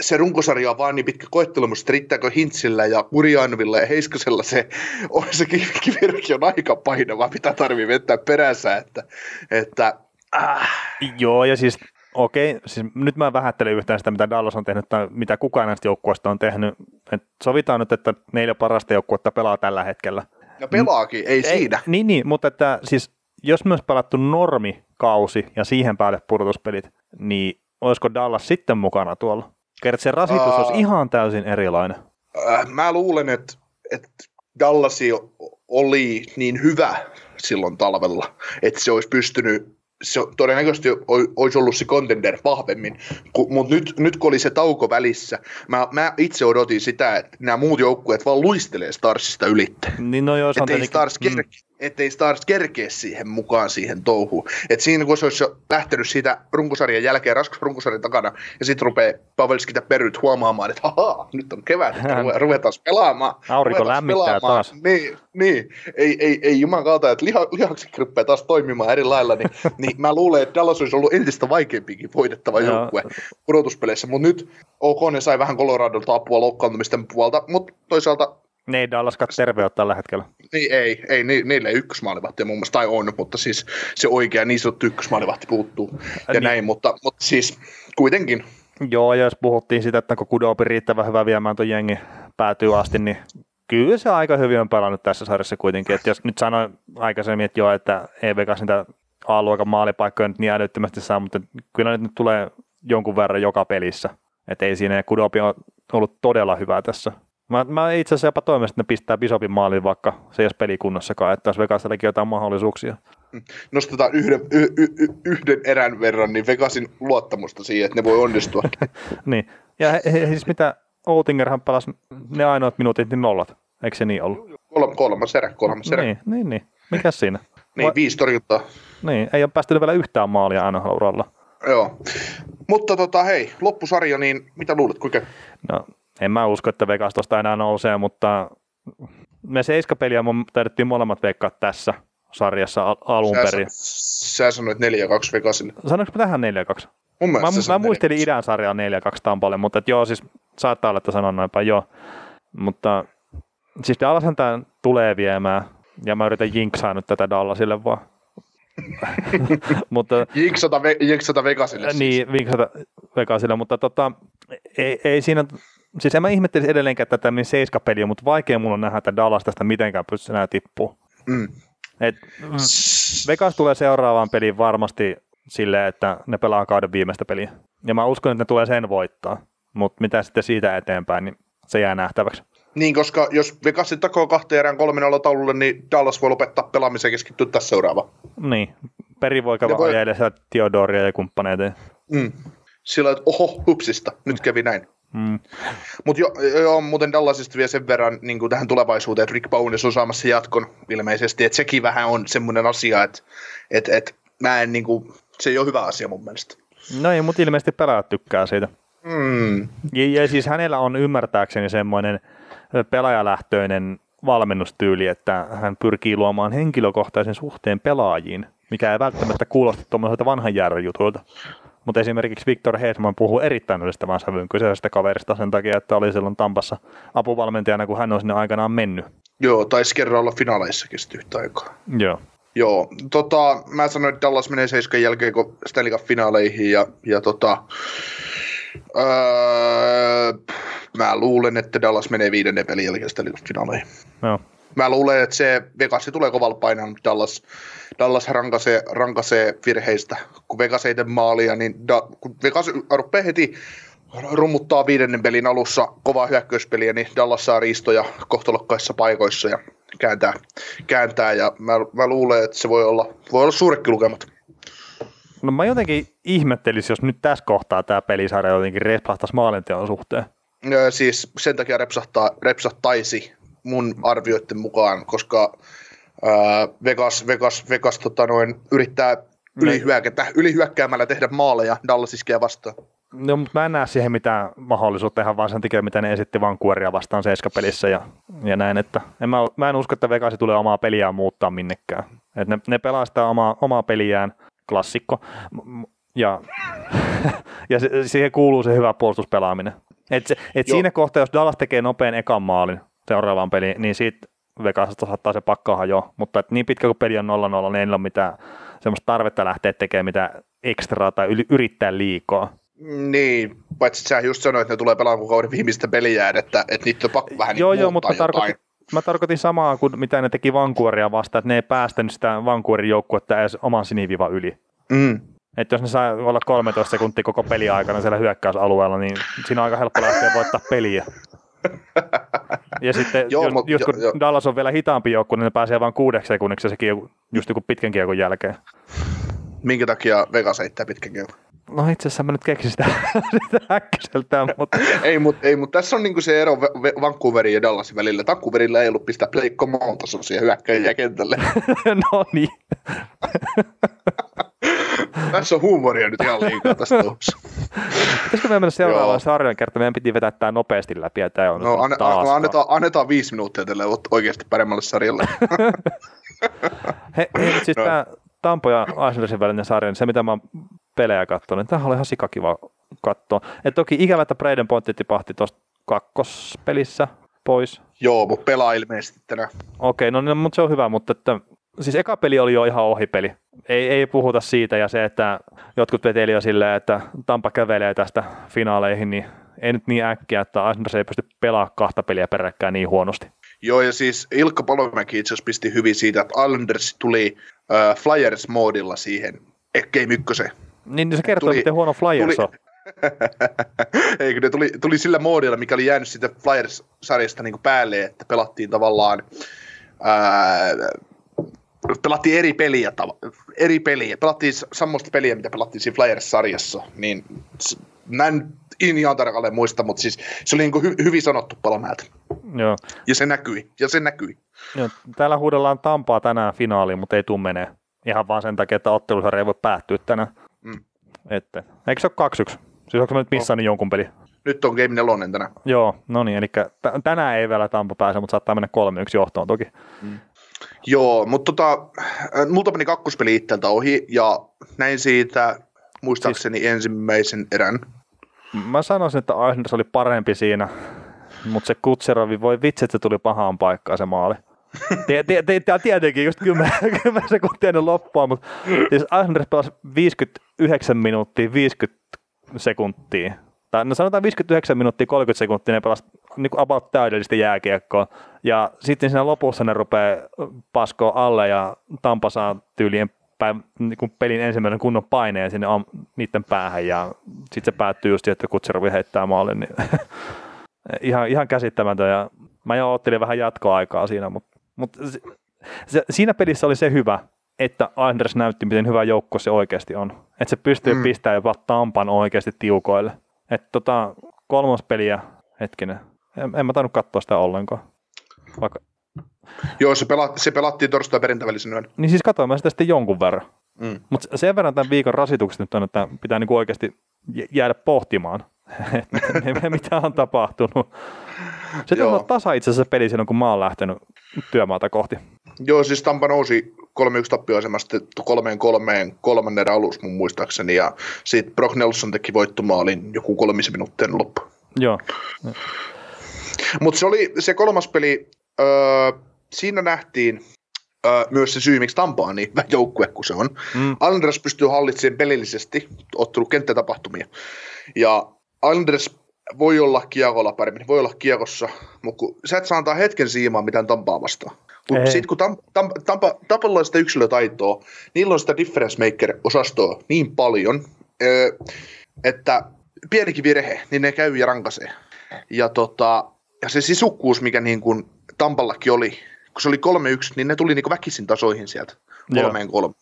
Speaker 2: se runkosarja on vaan niin pitkä koettelemus, että riittääkö Hintsillä ja Kurjanovilla ja Heiskasella se, on se kivirki on aika painava, mitä tarvii vettää perässä, että, että
Speaker 1: äh. Joo, ja siis okei, siis nyt mä vähättelen yhtään sitä, mitä Dallas on tehnyt tai mitä kukaan näistä joukkueista on tehnyt. Et sovitaan nyt, että neljä parasta joukkuetta pelaa tällä hetkellä.
Speaker 2: Ja pelaakin, ei, ei siinä.
Speaker 1: Niin, niin, mutta että siis jos myös pelattu normikausi ja siihen päälle pudotuspelit, niin olisiko Dallas sitten mukana tuolla? Kerт se rasitus uh, olisi ihan täysin erilainen.
Speaker 2: Uh, mä luulen, että, että Dallasi oli niin hyvä silloin talvella, että se olisi pystynyt se todennäköisesti olisi ollut se contender vahvemmin, mutta nyt, nyt kun oli se tauko välissä, mä, mä itse odotin sitä, että nämä muut joukkueet vaan luistelee Starsista ylitte.
Speaker 1: Niin no joo, se on
Speaker 2: tietenkin... Stars mm ettei Stars kerkeä siihen mukaan siihen touhuun. Et siinä kun se olisi jo lähtenyt siitä runkosarjan jälkeen, raskas runkosarjan takana, ja sitten rupeaa Pavelski ja Perryt huomaamaan, että haha, nyt on kevät, että ruvetaan pelaamaan.
Speaker 1: Aurinko
Speaker 2: ruvetaan
Speaker 1: lämmittää pelaamaan. taas.
Speaker 2: Niin, niin. Ei, ei, ei juman kautta, että liha, lihakset rupeaa taas toimimaan eri lailla, niin, niin mä luulen, että Dallas olisi ollut entistä vaikeampikin voitettava joukkue pudotuspeleissä, mutta nyt OK, ne sai vähän Coloradolta apua loukkaantumisten puolta, mutta toisaalta
Speaker 1: ne ei Dallaskaan terve tällä hetkellä.
Speaker 2: Niin, ei, ei ni, niille ei ykkösmaalivahti mun mielestä, tai on, mutta siis se oikea niin sanottu ykkösmaalivahti puuttuu ja niin. näin, mutta, mutta siis kuitenkin.
Speaker 1: Joo, ja jos puhuttiin sitä, että kun Kudopi riittävän hyvä viemään tuon jengi päätyy asti, niin kyllä se aika hyvin on pelannut tässä sarjassa kuitenkin. Että jos nyt sanoin aikaisemmin, että joo, että ei Vegas niitä A-luokan maalipaikkoja nyt niin älyttömästi saa, mutta kyllä nyt tulee jonkun verran joka pelissä. Että ei siinä Kudopi on ollut todella hyvä tässä Mä, mä itse asiassa jopa toivon, että ne pistää Bisopin maaliin, vaikka se ei ole pelikunnossakaan, että olisi Vegasellekin jotain mahdollisuuksia.
Speaker 2: Nostetaan yhden, y, y, y, yhden erän verran, niin Vegasin luottamusta siihen, että ne voi onnistua.
Speaker 1: niin, ja he, he, siis mitä Outingerhan pelasi ne ainoat minuutit, niin nollat, eikö se niin ollut?
Speaker 2: Kol- kolmas erä, kolmas erä.
Speaker 1: Niin, niin, niin. Mikä siinä?
Speaker 2: niin, viisi torjuntaa.
Speaker 1: Niin, ei ole päästy vielä yhtään maalia NHL-uralla.
Speaker 2: Joo. Mutta tota, hei, loppusarja, niin mitä luulet, kuinka?
Speaker 1: No, en mä usko, että Vegas tuosta enää nousee, mutta me seiskapeliä taidettiin molemmat veikkaa tässä sarjassa al- alun perin.
Speaker 2: Sä sanoit 4-2 Vegasille.
Speaker 1: Sanoinko mä tähän 4-2? Mun mä, mä muistelin idän sarjaa 4-2 Tampalle, mutta et joo, siis saattaa olla, että sanon noinpa joo. Mutta siis Dallashan tämä tulee viemään, ja mä yritän jinksaa nyt tätä Dallasille vaan.
Speaker 2: mutta, jinksata, ve, Vegasille
Speaker 1: siis. Niin, jinksata Vegasille, mutta tota, ei, ei siinä siis en mä ihmettelisi edelleenkään tätä seiskapeliä, mutta vaikea mulla on nähdä, että Dallas tästä mitenkään pystyy enää tippuu.
Speaker 2: Mm.
Speaker 1: Et, mm, Vegas tulee seuraavaan peliin varmasti silleen, että ne pelaa kauden viimeistä peliä. Ja mä uskon, että ne tulee sen voittaa. Mutta mitä sitten siitä eteenpäin, niin se jää nähtäväksi.
Speaker 2: Niin, koska jos Vegas takoo kahteen erään kolmen olla taululle, niin Dallas voi lopettaa pelaamisen ja keskittyä tässä seuraavaan.
Speaker 1: Niin, peri voi käydä voi... ajaa Theodoria ja kumppaneita.
Speaker 2: Mm. Sillä että oho, hupsista, nyt kävi näin. Mm. Mutta jo, jo, muuten Dallasista vielä sen verran niin kuin tähän tulevaisuuteen, että Rick Bowness on saamassa jatkon ilmeisesti, että sekin vähän on semmoinen asia, että et, et, mä en, niin kuin, se ei ole hyvä asia mun mielestä.
Speaker 1: No ei, mutta ilmeisesti pelaajat tykkää siitä. Mm. Ja, ja siis hänellä on ymmärtääkseni semmoinen pelaajalähtöinen valmennustyyli, että hän pyrkii luomaan henkilökohtaisen suhteen pelaajiin, mikä ei välttämättä kuulosta tuommoiselta vanhan järjen jutulta. Mutta esimerkiksi Victor Hedman puhuu erittäin ylistävän sävyyn kyseisestä kaverista sen takia, että oli silloin Tampassa apuvalmentajana, kun hän on sinne aikanaan mennyt.
Speaker 2: Joo, taisi kerran olla finaaleissakin sitten yhtä aikaa.
Speaker 1: Joo.
Speaker 2: Joo, tota, mä sanoin, että Dallas menee seiskan jälkeen kun Stanley Cup finaaleihin ja, ja tota, öö, mä luulen, että Dallas menee viidennen pelin jälkeen finaaleihin.
Speaker 1: Joo.
Speaker 2: Mä luulen, että se Vegas tulee kovalla painaa, mutta Dallas, Dallas rankasee, rankasee virheistä. Kun Vegas ei tee maalia, niin da, kun Vegas rupeaa heti rummuttaa viidennen pelin alussa kovaa hyökkäyspeliä, niin Dallas saa riistoja kohtalokkaissa paikoissa ja kääntää, kääntää ja mä, mä luulen, että se voi olla, voi olla suurekki lukemat.
Speaker 1: No mä jotenkin ihmettelisin, jos nyt tässä kohtaa tämä pelisarja jotenkin repsahtaisi maalinteon suhteen.
Speaker 2: Ja siis sen takia repsahtaa, repsahtaisi mun arvioiden mukaan, koska ää, Vegas, Vegas, Vegas tota noin, yrittää ylihyökätä, ylihyökkäämällä tehdä maaleja Dallas iskee vastaan.
Speaker 1: No, mutta mä en näe siihen mitään mahdollisuutta ihan vaan sen takia, mitä ne esitti Vancouveria vastaan seiskapelissä ja, ja näin, että en mä, mä en usko, että Vegas tulee omaa peliään muuttaa minnekään. Et ne, ne pelaa sitä omaa, omaa peliään, klassikko, ja, ja se, siihen kuuluu se hyvä puolustuspelaaminen. Et, se, et siinä kohtaa, jos Dallas tekee nopean ekan maalin seuraavaan peliin, niin siitä Vegasasta saattaa se pakkaa jo, mutta et niin pitkä kuin peli on 0-0, niin ei ole mitään semmoista tarvetta lähteä tekemään mitään ekstraa tai yrittää liikaa.
Speaker 2: Niin, paitsi sä just sanoit, että ne tulee pelaamaan kauden viimeistä peliä, että, että niitä on pakko vähän
Speaker 1: Joo, niin joo, mutta mä tarkoitin, mä tarkoitin samaa kuin mitä ne teki Vankuoria vastaan, että ne ei päästänyt sitä Vankuorin joukkuetta edes oman sinivivan yli. Mm. Että jos ne saa olla 13 sekuntia koko peliaikana siellä hyökkäysalueella, niin siinä on aika helppo lähteä voittaa peliä. Ja sitten Joo, jos, mut, just kun jo, jo. Dallas on vielä hitaampi joukkue, niin ne pääsee vain kuudeksi sekunniksi sekin just joku pitkän kiekon jälkeen.
Speaker 2: Minkä takia Vegas heittää pitkän kiekon?
Speaker 1: No itse asiassa mä nyt keksin sitä, sitä äkkiseltään, mutta...
Speaker 2: ei, mutta ei, mut tässä on niinku se ero Vancouverin ja Dallasin välillä. Vancouverilla ei ollut pistää Blake Comonta siihen hyökkäjiä kentälle.
Speaker 1: no niin.
Speaker 2: tässä on huumoria nyt ihan liikaa tässä touhussa.
Speaker 1: Pitäisikö me mennä seuraavaan sarjan kertaan? Meidän piti vetää tämä nopeasti läpi ja tämä on
Speaker 2: no, anne, taas annetaan, annetaan viisi minuuttia tälle oikeasti paremmalle sarjalle.
Speaker 1: Hei, he, siis no. tämä Tampo ja Islandersin välinen sarja, niin se mitä mä oon pelejä katsonut, niin tämähän oli ihan sikakiva katsoa. Et toki ikävä, että Braden Pontti tipahti tuosta kakkospelissä pois.
Speaker 2: Joo, mutta pelaa ilmeisesti tänään.
Speaker 1: Okei, okay, no niin, mutta se on hyvä, mutta että, siis eka peli oli jo ihan ohipeli. Ei, ei puhuta siitä ja se, että jotkut veteli jo silleen, että Tampa kävelee tästä finaaleihin, niin ei nyt niin äkkiä, että Islanders ei pysty pelaamaan kahta peliä peräkkäin niin huonosti.
Speaker 2: Joo, ja siis Ilkka Palomäki itse asiassa pisti hyvin siitä, että Islanders tuli äh, Flyers-moodilla siihen Game 1.
Speaker 1: Niin, niin se kertoo, tuli, miten huono Flyers tuli, on.
Speaker 2: Eikö ne tuli, tuli sillä moodilla, mikä oli jäänyt siitä Flyers-sarjasta niin päälle, että pelattiin tavallaan ää, pelattiin eri peliä, eri peliä. Pelattiin semmoista peliä, mitä pelattiin siinä Flyers-sarjassa. Niin mä en ihan tarkalleen muista, mutta siis se oli niin hy- hyvin sanottu Palomäeltä.
Speaker 1: Joo.
Speaker 2: Ja se näkyi, ja se näkyi.
Speaker 1: Joo, täällä huudellaan Tampaa tänään finaaliin, mutta ei tule menee. Ihan vaan sen takia, että ottelusarja ei voi päättyä tänään. Mm. Että, eikö se ole 2-1? Siis onko nyt missään oh. jonkun peli?
Speaker 2: Nyt on Game 4 tänään.
Speaker 1: Joo, no niin, eli t- tänään ei vielä Tampa pääse, mutta saattaa mennä 3-1 johtoon toki. Mm.
Speaker 2: Joo, mutta tota, multa meni kakkospeli itseltä ohi ja näin siitä muistaakseni siis, ensimmäisen erän.
Speaker 1: Mä sanoisin, että Islanders oli parempi siinä, mutta se Kutserovi voi vitsi, että se tuli pahaan paikkaan se maali. Tietenkin just 10, 10 sekuntia ennen loppua, mutta siis Islanders pelasi 59 minuuttia 50 sekuntia tai no sanotaan 59 minuuttia 30 sekuntia ne pelasi niin kuin about täydellistä jääkiekkoa. Ja sitten siinä lopussa ne rupeaa paskoa alle ja Tampa saa tyylien päin, niin kuin pelin ensimmäinen kunnon paineen sinne am, niiden päähän ja sitten se päättyy just että Kutserovi heittää maalin. Niin ihan, ihan käsittämätön ja mä jo ottelin vähän jatkoaikaa siinä, mutta, mutta se, se, siinä pelissä oli se hyvä, että Anders näytti, miten hyvä joukko se oikeasti on. Että se pystyy mm. pistämään jopa Tampan oikeasti tiukoille. Että tota, kolmas peliä, hetkinen, en, en mä tainnut katsoa sitä ollenkaan. Vaikka...
Speaker 2: Joo, se, pela, se pelattiin torstai perintävälisen yön.
Speaker 1: Niin siis katsoin mä sitä sitten jonkun verran. Mm. Mutta sen verran tämän viikon rasitukset nyt on, että pitää niinku oikeasti jäädä pohtimaan, mitä on tapahtunut. Se on tasa itse asiassa peli silloin, kun mä oon lähtenyt työmaata kohti.
Speaker 2: Joo, siis Tampa nousi 3-1 tappioasemasta 3-3 kolmannen alus mun muistaakseni, ja sitten Brock Nelson teki voittomaalin joku kolmisen minuuttia loppu.
Speaker 1: Joo.
Speaker 2: Mutta se oli se kolmas peli, öö, siinä nähtiin öö, myös se syy, miksi Tampa on niin joukkue kuin se on. Mm. Anders pystyy hallitsemaan pelillisesti ottanut kenttätapahtumia. Ja Anders voi olla kiekolla paremmin, voi olla kiekossa, mutta kun sä et saa antaa hetken siimaa mitään Tampaa vastaan. Sitten kun Tampa, Tampa, Tampalla on sitä yksilötaitoa, niillä on sitä difference maker-osastoa niin paljon, että pienikin virhe, niin ne käy ja rankasee. Ja, tota, ja se sisukkuus, mikä niin kuin Tampallakin oli, kun se oli 3-1, niin ne tuli niin kuin väkisin tasoihin sieltä kolmeen kolme.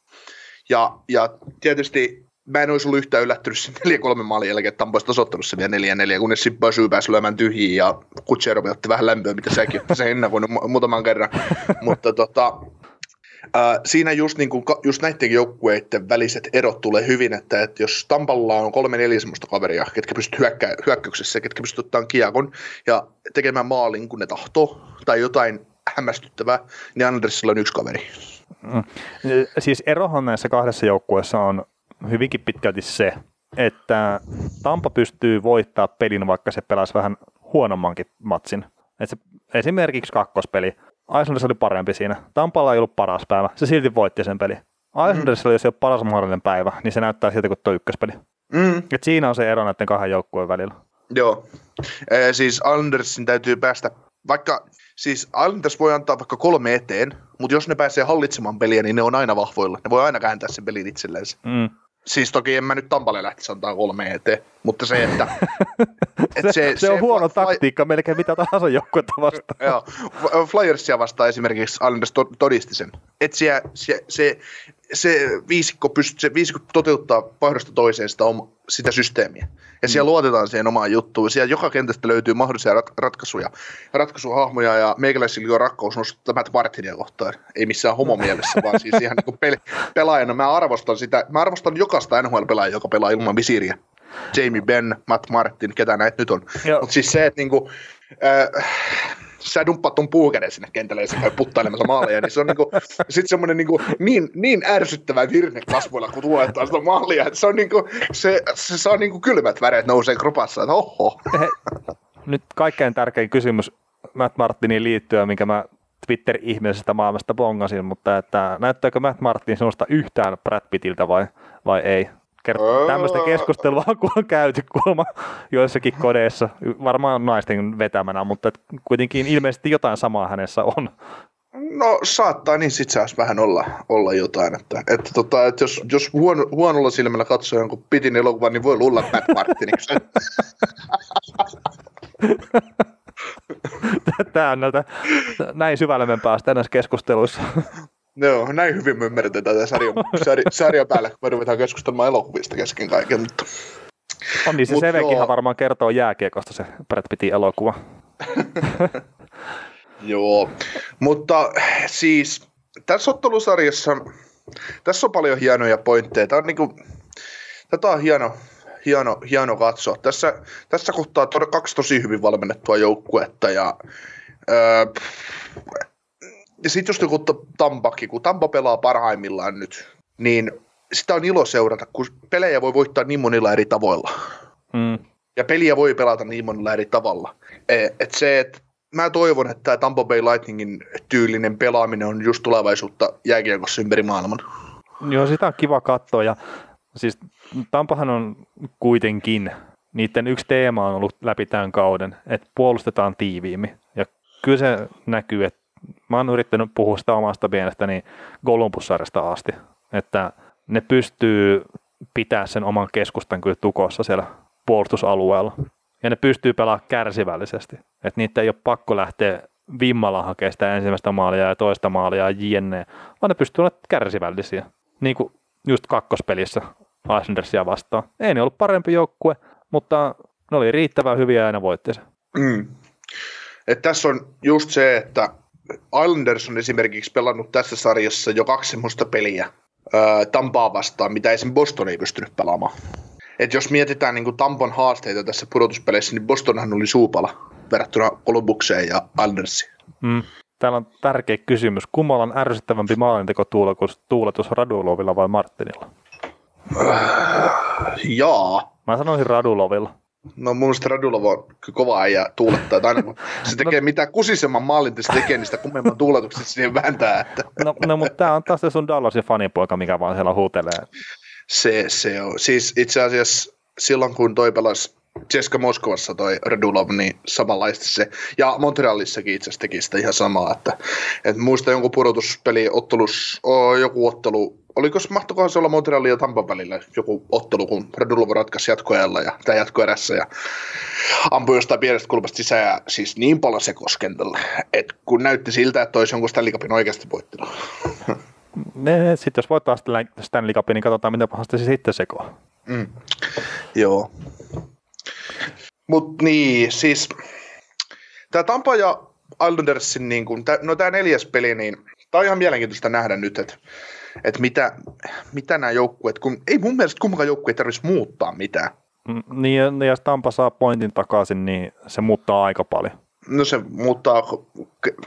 Speaker 2: Ja, ja tietysti mä en olisi ollut yhtään yllättynyt sen 4-3 maalin jälkeen, että Tampa olisi tasoittanut se vielä 4-4, kunnes sitten Basu pääsi lyömään tyhjiin ja Kutserovi otti vähän lämpöä, mitä säkin otti sen ennakoinut muutaman kerran. Mutta tota, Uh, siinä just, niin kuin, just näiden joukkueiden väliset erot tulee hyvin, että, että jos Tampalla on kolme neljä semmoista kaveria, ketkä pystyvät hyökkä, hyökkäyksessä, ketkä pystyvät ottamaan kiekon ja tekemään maalin, kun ne tahtoo, tai jotain hämmästyttävää, niin Andersilla on yksi kaveri. Mm.
Speaker 1: Siis erohan näissä kahdessa joukkueessa on hyvinkin pitkälti se, että Tampa pystyy voittaa pelin, vaikka se pelasi vähän huonommankin matsin. Et se, esimerkiksi kakkospeli. Islanders oli parempi siinä. Tampalla ei ollut paras päivä. Se silti voitti sen peli. Islanders mm. jos ei ole paras mahdollinen päivä, niin se näyttää siltä kuin tuo ykköspeli. Mm. Et siinä on se ero näiden kahden joukkueen välillä.
Speaker 2: Joo. E, siis Andersin täytyy päästä, vaikka siis Islanders voi antaa vaikka kolme eteen, mutta jos ne pääsee hallitsemaan peliä, niin ne on aina vahvoilla. Ne voi aina kääntää sen pelin itselleen. Mm. Siis toki en mä nyt Tampalle lähtisi antaa kolme eteen, mutta se, että...
Speaker 1: et se, se, se, on huono fly... taktiikka melkein mitä tahansa joukkuetta vastaan.
Speaker 2: Joo, Flyersia vastaan esimerkiksi Islanders todisti sen. Että se, se, se, se, viisikko pyst, se viisikko toteuttaa vaihdosta toiseen sitä, sitä systeemiä. Ja siellä mm. luotetaan siihen omaan juttuun. Siellä joka kentästä löytyy mahdollisia rat, ratkaisuja, ratkaisuhahmoja, ja meikäläisillä on rakkaus nostaa Matt Martinia kohtaan. Ei missään homomielessä, vaan siis ihan niin pe- pelaajana. Mä arvostan sitä, mä arvostan jokaista NHL-pelaajaa, joka pelaa ilman visiiriä. Jamie Benn, Matt Martin, ketä näitä nyt on. Mutta siis se, että niinku, äh, sä dumppaat ton puukäden sinne kentälle ja sä käy puttailemassa maaleja, niin se on niinku, sit semmoinen niinku, niin, niin ärsyttävä virne kasvoilla, kun tuotetaan sitä maalia, että se on niinku, se, se saa niinku kylmät väreet nousee kropassa, että oho.
Speaker 1: Nyt kaikkein tärkein kysymys Matt Martiniin liittyen, minkä mä Twitter-ihmisestä maailmasta bongasin, mutta että näyttääkö Matt Martin sinusta yhtään Brad Pittiltä vai, vai ei? Kert- tämmöistä keskustelua kun on käyty kuulemma joissakin kodeissa, varmaan naisten vetämänä, mutta kuitenkin ilmeisesti jotain samaa hänessä on.
Speaker 2: No saattaa niin sit saisi vähän olla, olla jotain, että, että, tota, että jos, jos huono, huonolla silmällä katsoo jonkun pitin elokuvan, niin voi luulla Matt Martiniksi.
Speaker 1: Tämä on näitä, näin syvälle me päästään näissä keskusteluissa.
Speaker 2: Joo, näin hyvin me ymmärretään tätä sarja, sarja, sarja päällä, kun me ruvetaan keskustelemaan elokuvista kesken kaiken. Mutta...
Speaker 1: On niin, se joo. varmaan kertoo jääkiekosta se Brad Pittin elokuva.
Speaker 2: joo, mutta siis tässä ottelusarjassa, tässä on paljon hienoja pointteja. Tämä on niin kuin, tätä on hieno, hieno, hieno katsoa. Tässä, tässä kohtaa to, kaksi tosi hyvin valmennettua joukkuetta ja öö, ja sitten just joku Tampakki, kun Tampa pelaa parhaimmillaan nyt, niin sitä on ilo seurata, kun pelejä voi voittaa niin monilla eri tavoilla. Mm. Ja peliä voi pelata niin monilla eri tavalla. E, et se, et mä toivon, että tämä Tampa Bay Lightningin tyylinen pelaaminen on just tulevaisuutta jääkiekossa ympäri maailman.
Speaker 1: Joo, sitä on kiva katsoa. Ja siis Tampahan on kuitenkin niiden yksi teema on ollut läpi tämän kauden, että puolustetaan tiiviimmin. Ja kyllä se näkyy, että mä oon yrittänyt puhua sitä omasta mielestäni Golumpussarjasta asti, että ne pystyy pitää sen oman keskustan kyllä tukossa siellä puolustusalueella. Ja ne pystyy pelaamaan kärsivällisesti. Että niitä ei ole pakko lähteä vimmalla hakemaan sitä ensimmäistä maalia ja toista maalia ja jne, vaan ne pystyy olemaan kärsivällisiä. Niin kuin just kakkospelissä Islandersia vastaan. Ei ne ollut parempi joukkue, mutta ne oli riittävän hyviä ja ne voitti.
Speaker 2: Mm. Et tässä on just se, että Islanders on esimerkiksi pelannut tässä sarjassa jo kaksi semmoista peliä ää, Tampaa vastaan, mitä esim. Boston ei pystynyt pelaamaan. Et jos mietitään niin Tampon haasteita tässä pudotuspeleissä, niin Bostonhan oli suupala verrattuna Columbukseen ja Islandersiin.
Speaker 1: Mm. Täällä on tärkeä kysymys. Kummalla on ärsyttävämpi maalintekotuuletus tuuletus Radulovilla vai Martinilla?
Speaker 2: Jaa.
Speaker 1: Mä sanoisin Radulovilla.
Speaker 2: No mun mielestä Radulov on kova äijä tuulettaa. Että aina kun se tekee no, mitä kusisemman maalin, se tekee niistä kummemman tuuletukset siihen vääntää. Että.
Speaker 1: No, no mutta tämä on taas se sun Dallasin fanipoika, mikä vaan siellä huutelee.
Speaker 2: Se, se on. Siis itse asiassa silloin kun toi pelasi Ceska Moskovassa toi Radulov, niin samanlaista se. Ja Montrealissakin itse asiassa teki sitä ihan samaa. Että, että muista jonkun pudotuspeli ottelus, oh, joku ottelu, oliko se, mahtokohan se olla Montrealin ja Tampan välillä joku ottelu, kun Radulov ratkaisi jatkoajalla ja, tai jatkoerässä ja ampui jostain pienestä kulmasta sisään ja siis niin paljon se koskentällä, että kun näytti siltä, että olisi jonkun Stanley Cupin oikeasti voittanut.
Speaker 1: Sitten jos voittaa Stanley Cupin, niin katsotaan, mitä pahasti se sitten sekoaa.
Speaker 2: Mm. Joo. Mutta niin, siis tämä Tampa ja Islandersin, niin kun, tää, no tämä neljäs peli, niin tämä on ihan mielenkiintoista nähdä nyt, että et mitä, mitä nämä joukkueet, kun ei mun mielestä kummankaan joukkue ei tarvitsisi muuttaa mitään.
Speaker 1: Mm, niin, ja jos Tampa saa pointin takaisin, niin se muuttaa aika paljon.
Speaker 2: No se muuttaa,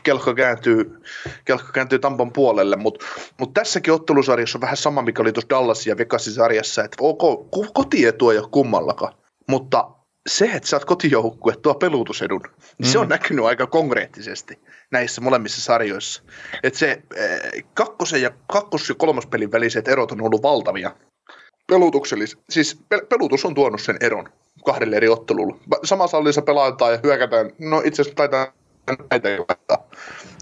Speaker 2: kelkka kääntyy, kelkka kääntyy Tampan puolelle, mutta mut tässäkin ottelusarjassa on vähän sama, mikä oli tuossa Dallasin ja Vegasin sarjassa, että ok, kotietu ei ole kummallakaan, mutta se, että sä oot kotijoukkue, tuo pelutusedun, niin mm. se on mm. näkynyt aika konkreettisesti näissä molemmissa sarjoissa. Että se eh, kakkosen ja kakkos- ja kolmospelin väliset erot on ollut valtavia. Pelutuksellis, siis pel- pelutus on tuonut sen eron kahdelle eri ottelulla. Samassa sallissa pelataan ja hyökätään, no itse asiassa taitaa näitä laittaa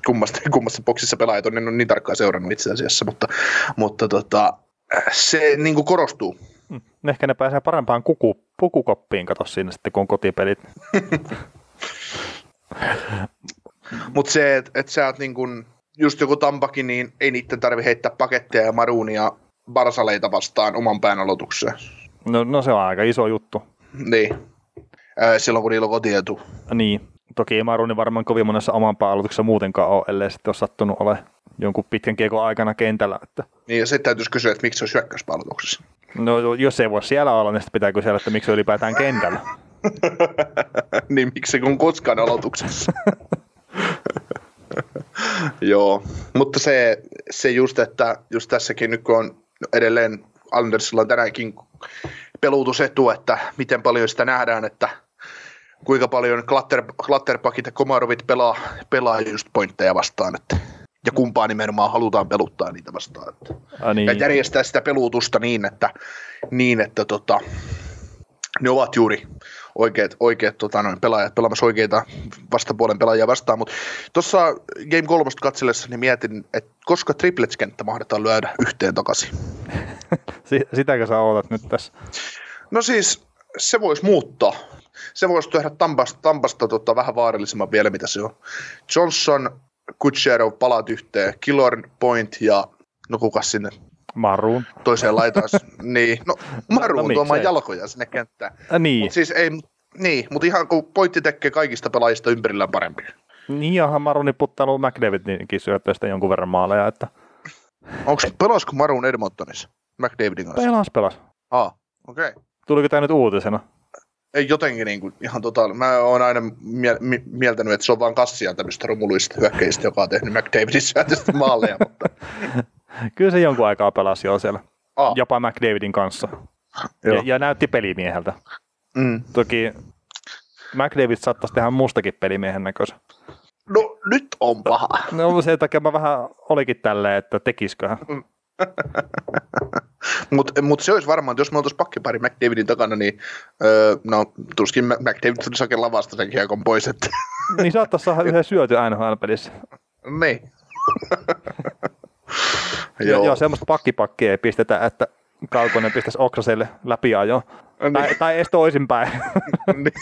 Speaker 2: kummasta, kummassa boksissa pelaajat on, en ole niin tarkkaan seurannut itse asiassa, mutta, mutta tota, se niin korostuu
Speaker 1: Hmm. Ehkä ne pääsee parempaan kuku, pukukoppiin, kato siinä sitten, kun on kotipelit.
Speaker 2: Mutta se, että et sä oot niin kun, just joku Tampakin, niin ei niiden tarvi heittää paketteja ja maruunia barsaleita vastaan oman pään aloitukseen.
Speaker 1: No, no se on aika iso juttu.
Speaker 2: Niin. Äh, silloin kun niillä on kotietu.
Speaker 1: Niin. Toki ei Maruuni varmaan kovin monessa oman aloituksessa muutenkaan ole, ellei sitten ole sattunut ole jonkun pitkän kiekon aikana kentällä. Että...
Speaker 2: Niin, ja sitten täytyisi kysyä, että miksi se olisi hyökkäyspalveluksessa.
Speaker 1: No, jos ei voi siellä olla, niin sitten pitää kysyä, että miksi se ylipäätään kentällä.
Speaker 2: niin, miksi se on koskaan aloituksessa. Joo, mutta se, se just, että just tässäkin nyt kun on edelleen Andersilla on tänäänkin pelutusetu, että miten paljon sitä nähdään, että kuinka paljon Klatter, Klatterpakit ja Komarovit pelaa, pelaa just pointteja vastaan, että ja kumpaa nimenomaan halutaan peluttaa niitä vastaan. Että, A, niin. Ja järjestää sitä pelutusta niin, että, niin, että tota, ne ovat juuri oikeat, oikeat tota, noin, pelaajat pelaamassa oikeita vastapuolen pelaajia vastaan, mutta tuossa Game 3 katsellessa niin mietin, että koska triplets-kenttä mahdetaan lyödä yhteen takaisin.
Speaker 1: Sitäkö sä ootat nyt tässä?
Speaker 2: No siis se voisi muuttaa. Se voisi tehdä Tampasta, Tampasta tota, vähän vaarallisemman vielä, mitä se on. Johnson, Kutcherov palaat yhteen, Killorn, Point ja no kuka sinne
Speaker 1: Maruun.
Speaker 2: Toiseen laitaan. niin, no Maruun no, no tuomaan jalkoja sinne kenttään.
Speaker 1: Ä, niin.
Speaker 2: Mut siis ei, niin, mutta ihan kun pointti tekee kaikista pelaajista ympärillään parempi.
Speaker 1: Niin, jaha, Maruni puttailu McDavidinkin syöttää sitä jonkun verran maaleja, että...
Speaker 2: Onko, pelasko Marun Edmontonissa McDavidin kanssa?
Speaker 1: Pelas, pelas.
Speaker 2: Ah, okei. Okay.
Speaker 1: Tuliko tämä nyt uutisena?
Speaker 2: Jotenkin niin kuin, ihan totaali. Mä oon aina mie- mi- mieltänyt, että se on vaan kassia tämmöistä romuluista hyökkäistä, joka on tehnyt McDavidin syötöstä maaleja. mutta...
Speaker 1: Kyllä se jonkun aikaa pelasi jo siellä. Aa. Jopa McDavidin kanssa. Ja, ja, näytti pelimiehältä. Mm. Toki McDavid saattaisi tehdä mustakin pelimiehen näköisen.
Speaker 2: No nyt on paha.
Speaker 1: No sen takia mä vähän olikin tälleen, että tekisiköhän. Mm.
Speaker 2: Mutta mut se olisi varmaan, että jos me oltaisiin pakkipari McDavidin takana, niin öö, no tuskin McDavid tulisi oikein lavasta sen kiekon pois. Että.
Speaker 1: niin saattaisi saada yhden syöty NHL-pelissä.
Speaker 2: niin.
Speaker 1: joo. joo, semmoista pakkipakkia ei pistetä, että Kaukonen pistäisi Oksaselle läpi ajoon. Niin. Tai, tai edes toisinpäin.
Speaker 2: niin.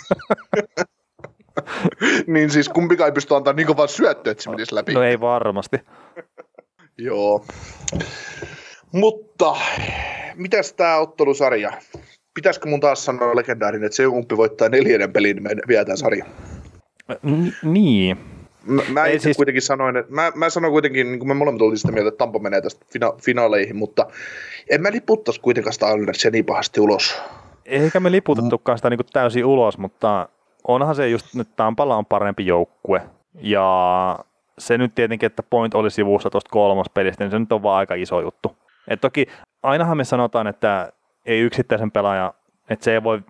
Speaker 2: niin siis kumpikaan ei pysty antaa niin vaan syöttöä, että se menisi läpi.
Speaker 1: No ei varmasti.
Speaker 2: Joo. Mutta, mitäs tämä ottelusarja? Pitäisikö mun taas sanoa legendaarinen, että se umpi voittaa neljännen pelin, me vietään sarja?
Speaker 1: N- niin.
Speaker 2: Mä, mä itse siis... kuitenkin sanoin, että mä, mä sanoin kuitenkin, niin kuin me molemmat oltiin sitä mieltä, että Tampa menee tästä fina- finaaleihin, mutta en mä liputtaisi kuitenkaan sitä Islandersia niin pahasti ulos.
Speaker 1: Eikä me liputettukaan sitä niin kuin täysin ulos, mutta onhan se just nyt Tampalla on parempi joukkue. Ja se nyt tietenkin, että point oli sivussa tuosta kolmas pelistä, niin se nyt on vaan aika iso juttu. Et toki ainahan me sanotaan, että ei yksittäisen pelaaja, että se ei voi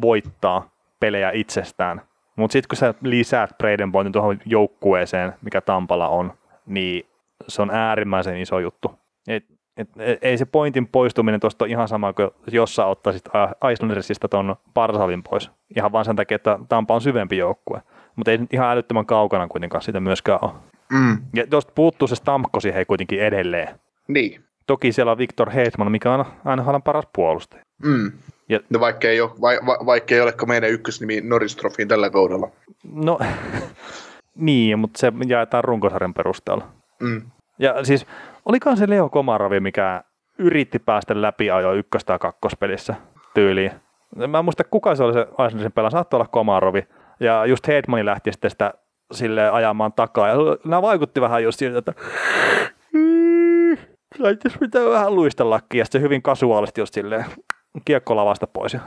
Speaker 1: voittaa pelejä itsestään. Mutta sitten kun sä lisäät Braden Pointin tuohon joukkueeseen, mikä Tampala on, niin se on äärimmäisen iso juttu. Et, et, et, ei se pointin poistuminen tuosta ihan sama kuin jos sä ottaisit Islandersista tuon Parsalin pois. Ihan vaan sen takia, että Tampa on syvempi joukkue. Mutta ei ihan älyttömän kaukana kuitenkaan sitä myöskään ole. Mm. Ja tuosta puuttuu se Stamkosi hei kuitenkin edelleen.
Speaker 2: Niin.
Speaker 1: Toki siellä on Viktor Heitman, mikä on aina paras puolustaja.
Speaker 2: Mm. Ja, no vaikka ei, ole, va, va, vaikka ei olekaan meidän ykkösnimi Norris Trofiin tällä kaudella.
Speaker 1: No, niin, mutta se jaetaan runkosarjan perusteella.
Speaker 2: Mm.
Speaker 1: Ja siis, olikohan se Leo Komarovi, mikä yritti päästä läpi ajo ykkös- tai kakkospelissä tyyliin. Mä en muista, kuka se oli se Aisenisen pelaa, saattoi olla Komarovi. Ja just Heidmani lähti sitten sitä sille ajamaan takaa. Ja nämä vaikutti vähän just siltä, että Laittaisi pitää vähän luistellakin, ja se hyvin kasuaalisti just silleen kiekko lavasta pois ja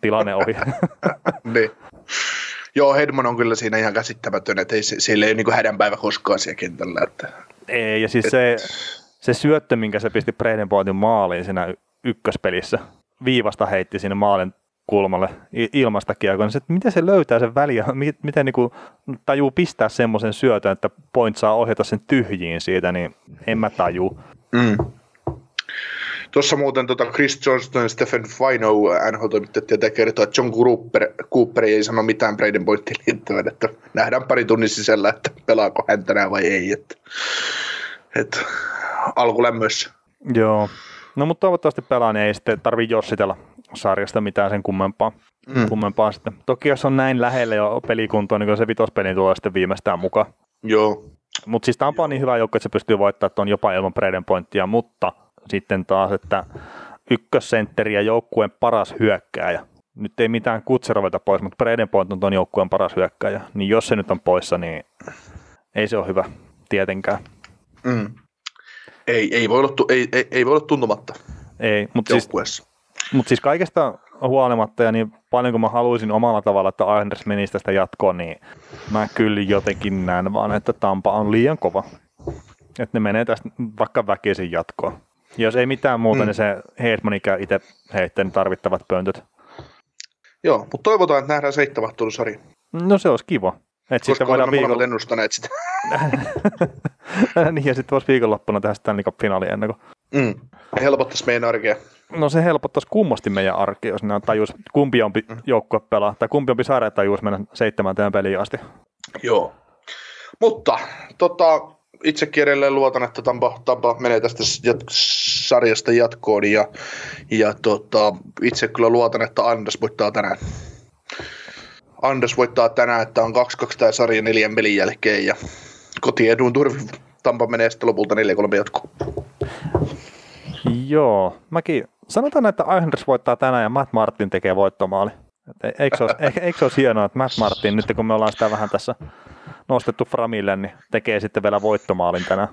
Speaker 1: tilanne ohi.
Speaker 2: niin. Joo, Hedman on kyllä siinä ihan käsittämätön, että ei, sillä ei ole niin hädänpäivä koskaan siellä kentällä. Että...
Speaker 1: Ei, ja siis et... se, se syöttö, minkä se pisti Bradenpointin maaliin siinä ykköspelissä, viivasta heitti sinne maalin kulmalle ilmasta kiekon, niin että miten se löytää sen väliä, miten niin kuin tajuu pistää semmoisen syötön, että point saa ohjata sen tyhjiin siitä, niin en mä taju.
Speaker 2: Mm. Tuossa muuten tota Chris Johnston ja Stephen Fino NHL-toimittajat tietää kertoa, että John Cooper, Cooper ei sano mitään Braden Pointin liittyen, että nähdään pari tunnin sisällä, että pelaako hän tänään vai ei. Että, että alkulämmössä.
Speaker 1: Joo. No mutta toivottavasti pelaa, niin ei sitten tarvii jossitella sarjasta mitään sen kummempaa. Mm. kummempaa sitten. Toki jos on näin lähellä jo pelikuntoon, niin se vitospeli tulee sitten viimeistään mukaan.
Speaker 2: Joo.
Speaker 1: Mutta siis Tampa on niin hyvä joukko, että se pystyy voittamaan on jopa ilman Braden Pointtia, mutta sitten taas, että ykkössentteri ja joukkueen paras hyökkääjä. Nyt ei mitään kutserovelta pois, mutta Braden Point on tuon joukkueen paras hyökkääjä. Niin jos se nyt on poissa, niin ei se ole hyvä tietenkään.
Speaker 2: Mm. Ei, ei, voi olla, ei, ei, ei voi olla tuntumatta
Speaker 1: ei, mutta siis, mutta siis kaikesta huolimatta ja niin paljon kuin mä haluaisin omalla tavalla, että Anders menisi tästä jatkoon, niin mä kyllä jotenkin näen vaan, että Tampa on liian kova. Että ne menee tästä vaikka väkisin jatkoon. Jos ei mitään muuta, mm. niin se Heidman käy itse heittäen tarvittavat pöntöt.
Speaker 2: Joo, mutta toivotaan, että nähdään seitsemän
Speaker 1: No se olisi kiva.
Speaker 2: Et Koska voidaan viikon... ennustaneet sitä.
Speaker 1: niin, ja sitten voisi viikonloppuna tehdä Stanley Cup-finaali ennen kuin...
Speaker 2: Mm. Helpottaisi meidän arkea.
Speaker 1: No se helpottaisi kummasti meidän arkea, jos ne tajus, kumpi on mm. joukkue pelaa, tai kumpi on sarja tajus mennä seitsemänteen peliin asti.
Speaker 2: Joo. Mutta tota, itsekin edelleen luotan, että Tampa, Tampa menee tästä jat- sarjasta jatkoon ja, ja tota, itse kyllä luotan, että Anders voittaa tänään. Anders voittaa tänään, että on 2-2 tämä sarja neljän pelin jälkeen ja kotiedun turvi Tampa menee sitten lopulta 4-3 jatkoon.
Speaker 1: Joo, mäkin sanotaan, että Anders voittaa tänään ja Matt Martin tekee voittomaali. Eikö se, ole, eikö se ole hienoa, että Matt Martin, nyt kun me ollaan sitä vähän tässä nostettu Framille, niin tekee sitten vielä voittomaalin tänään.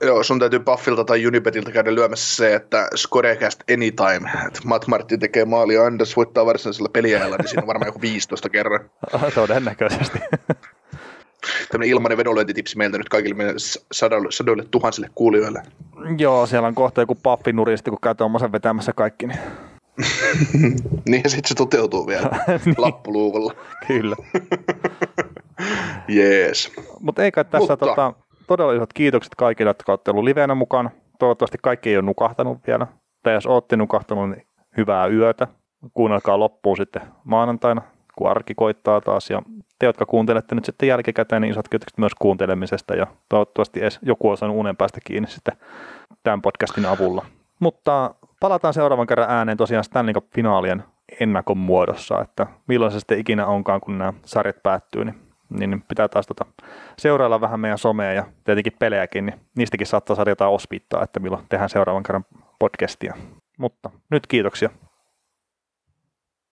Speaker 2: Joo, sun täytyy Buffilta tai Unipetilta käydä lyömässä se, että Scorecast anytime, että Matt Martin tekee maali ja Anders voittaa varsinaisella peliajalla, niin siinä on varmaan joku 15 kerran.
Speaker 1: Todennäköisesti.
Speaker 2: Tämmöinen ilmainen vedonlyöntitipsi meiltä nyt kaikille meidän sadoille, sadoille tuhansille kuulijoille.
Speaker 1: Joo, siellä on kohta joku paffi nuristi, kun käy tuommoisen vetämässä kaikki. Niin,
Speaker 2: niin ja sitten se toteutuu vielä niin. lappuluuvulla.
Speaker 1: Kyllä.
Speaker 2: Jees.
Speaker 1: Mutta ei kai tässä Mutta... tota, todella isot kiitokset kaikille, jotka olette olleet livenä mukana. toivottavasti kaikki ei ole nukahtanut vielä. Tai jos olette nukahtanut, niin hyvää yötä. Kuunnelkaa loppuun sitten maanantaina, kun arki koittaa taas. Ja te, jotka kuuntelette nyt sitten jälkikäteen, niin isot kiitokset myös kuuntelemisesta. Ja toivottavasti edes joku on saanut unen päästä kiinni sitten tämän podcastin avulla. Mutta palataan seuraavan kerran ääneen tosiaan Stanley Cup-finaalien ennakon muodossa, että milloin se sitten ikinä onkaan, kun nämä sarjat päättyy, niin, niin pitää taas tota, seurailla vähän meidän somea ja tietenkin pelejäkin, niin niistäkin saattaa jotain ospittaa, että milloin tehdään seuraavan kerran podcastia. Mutta nyt kiitoksia.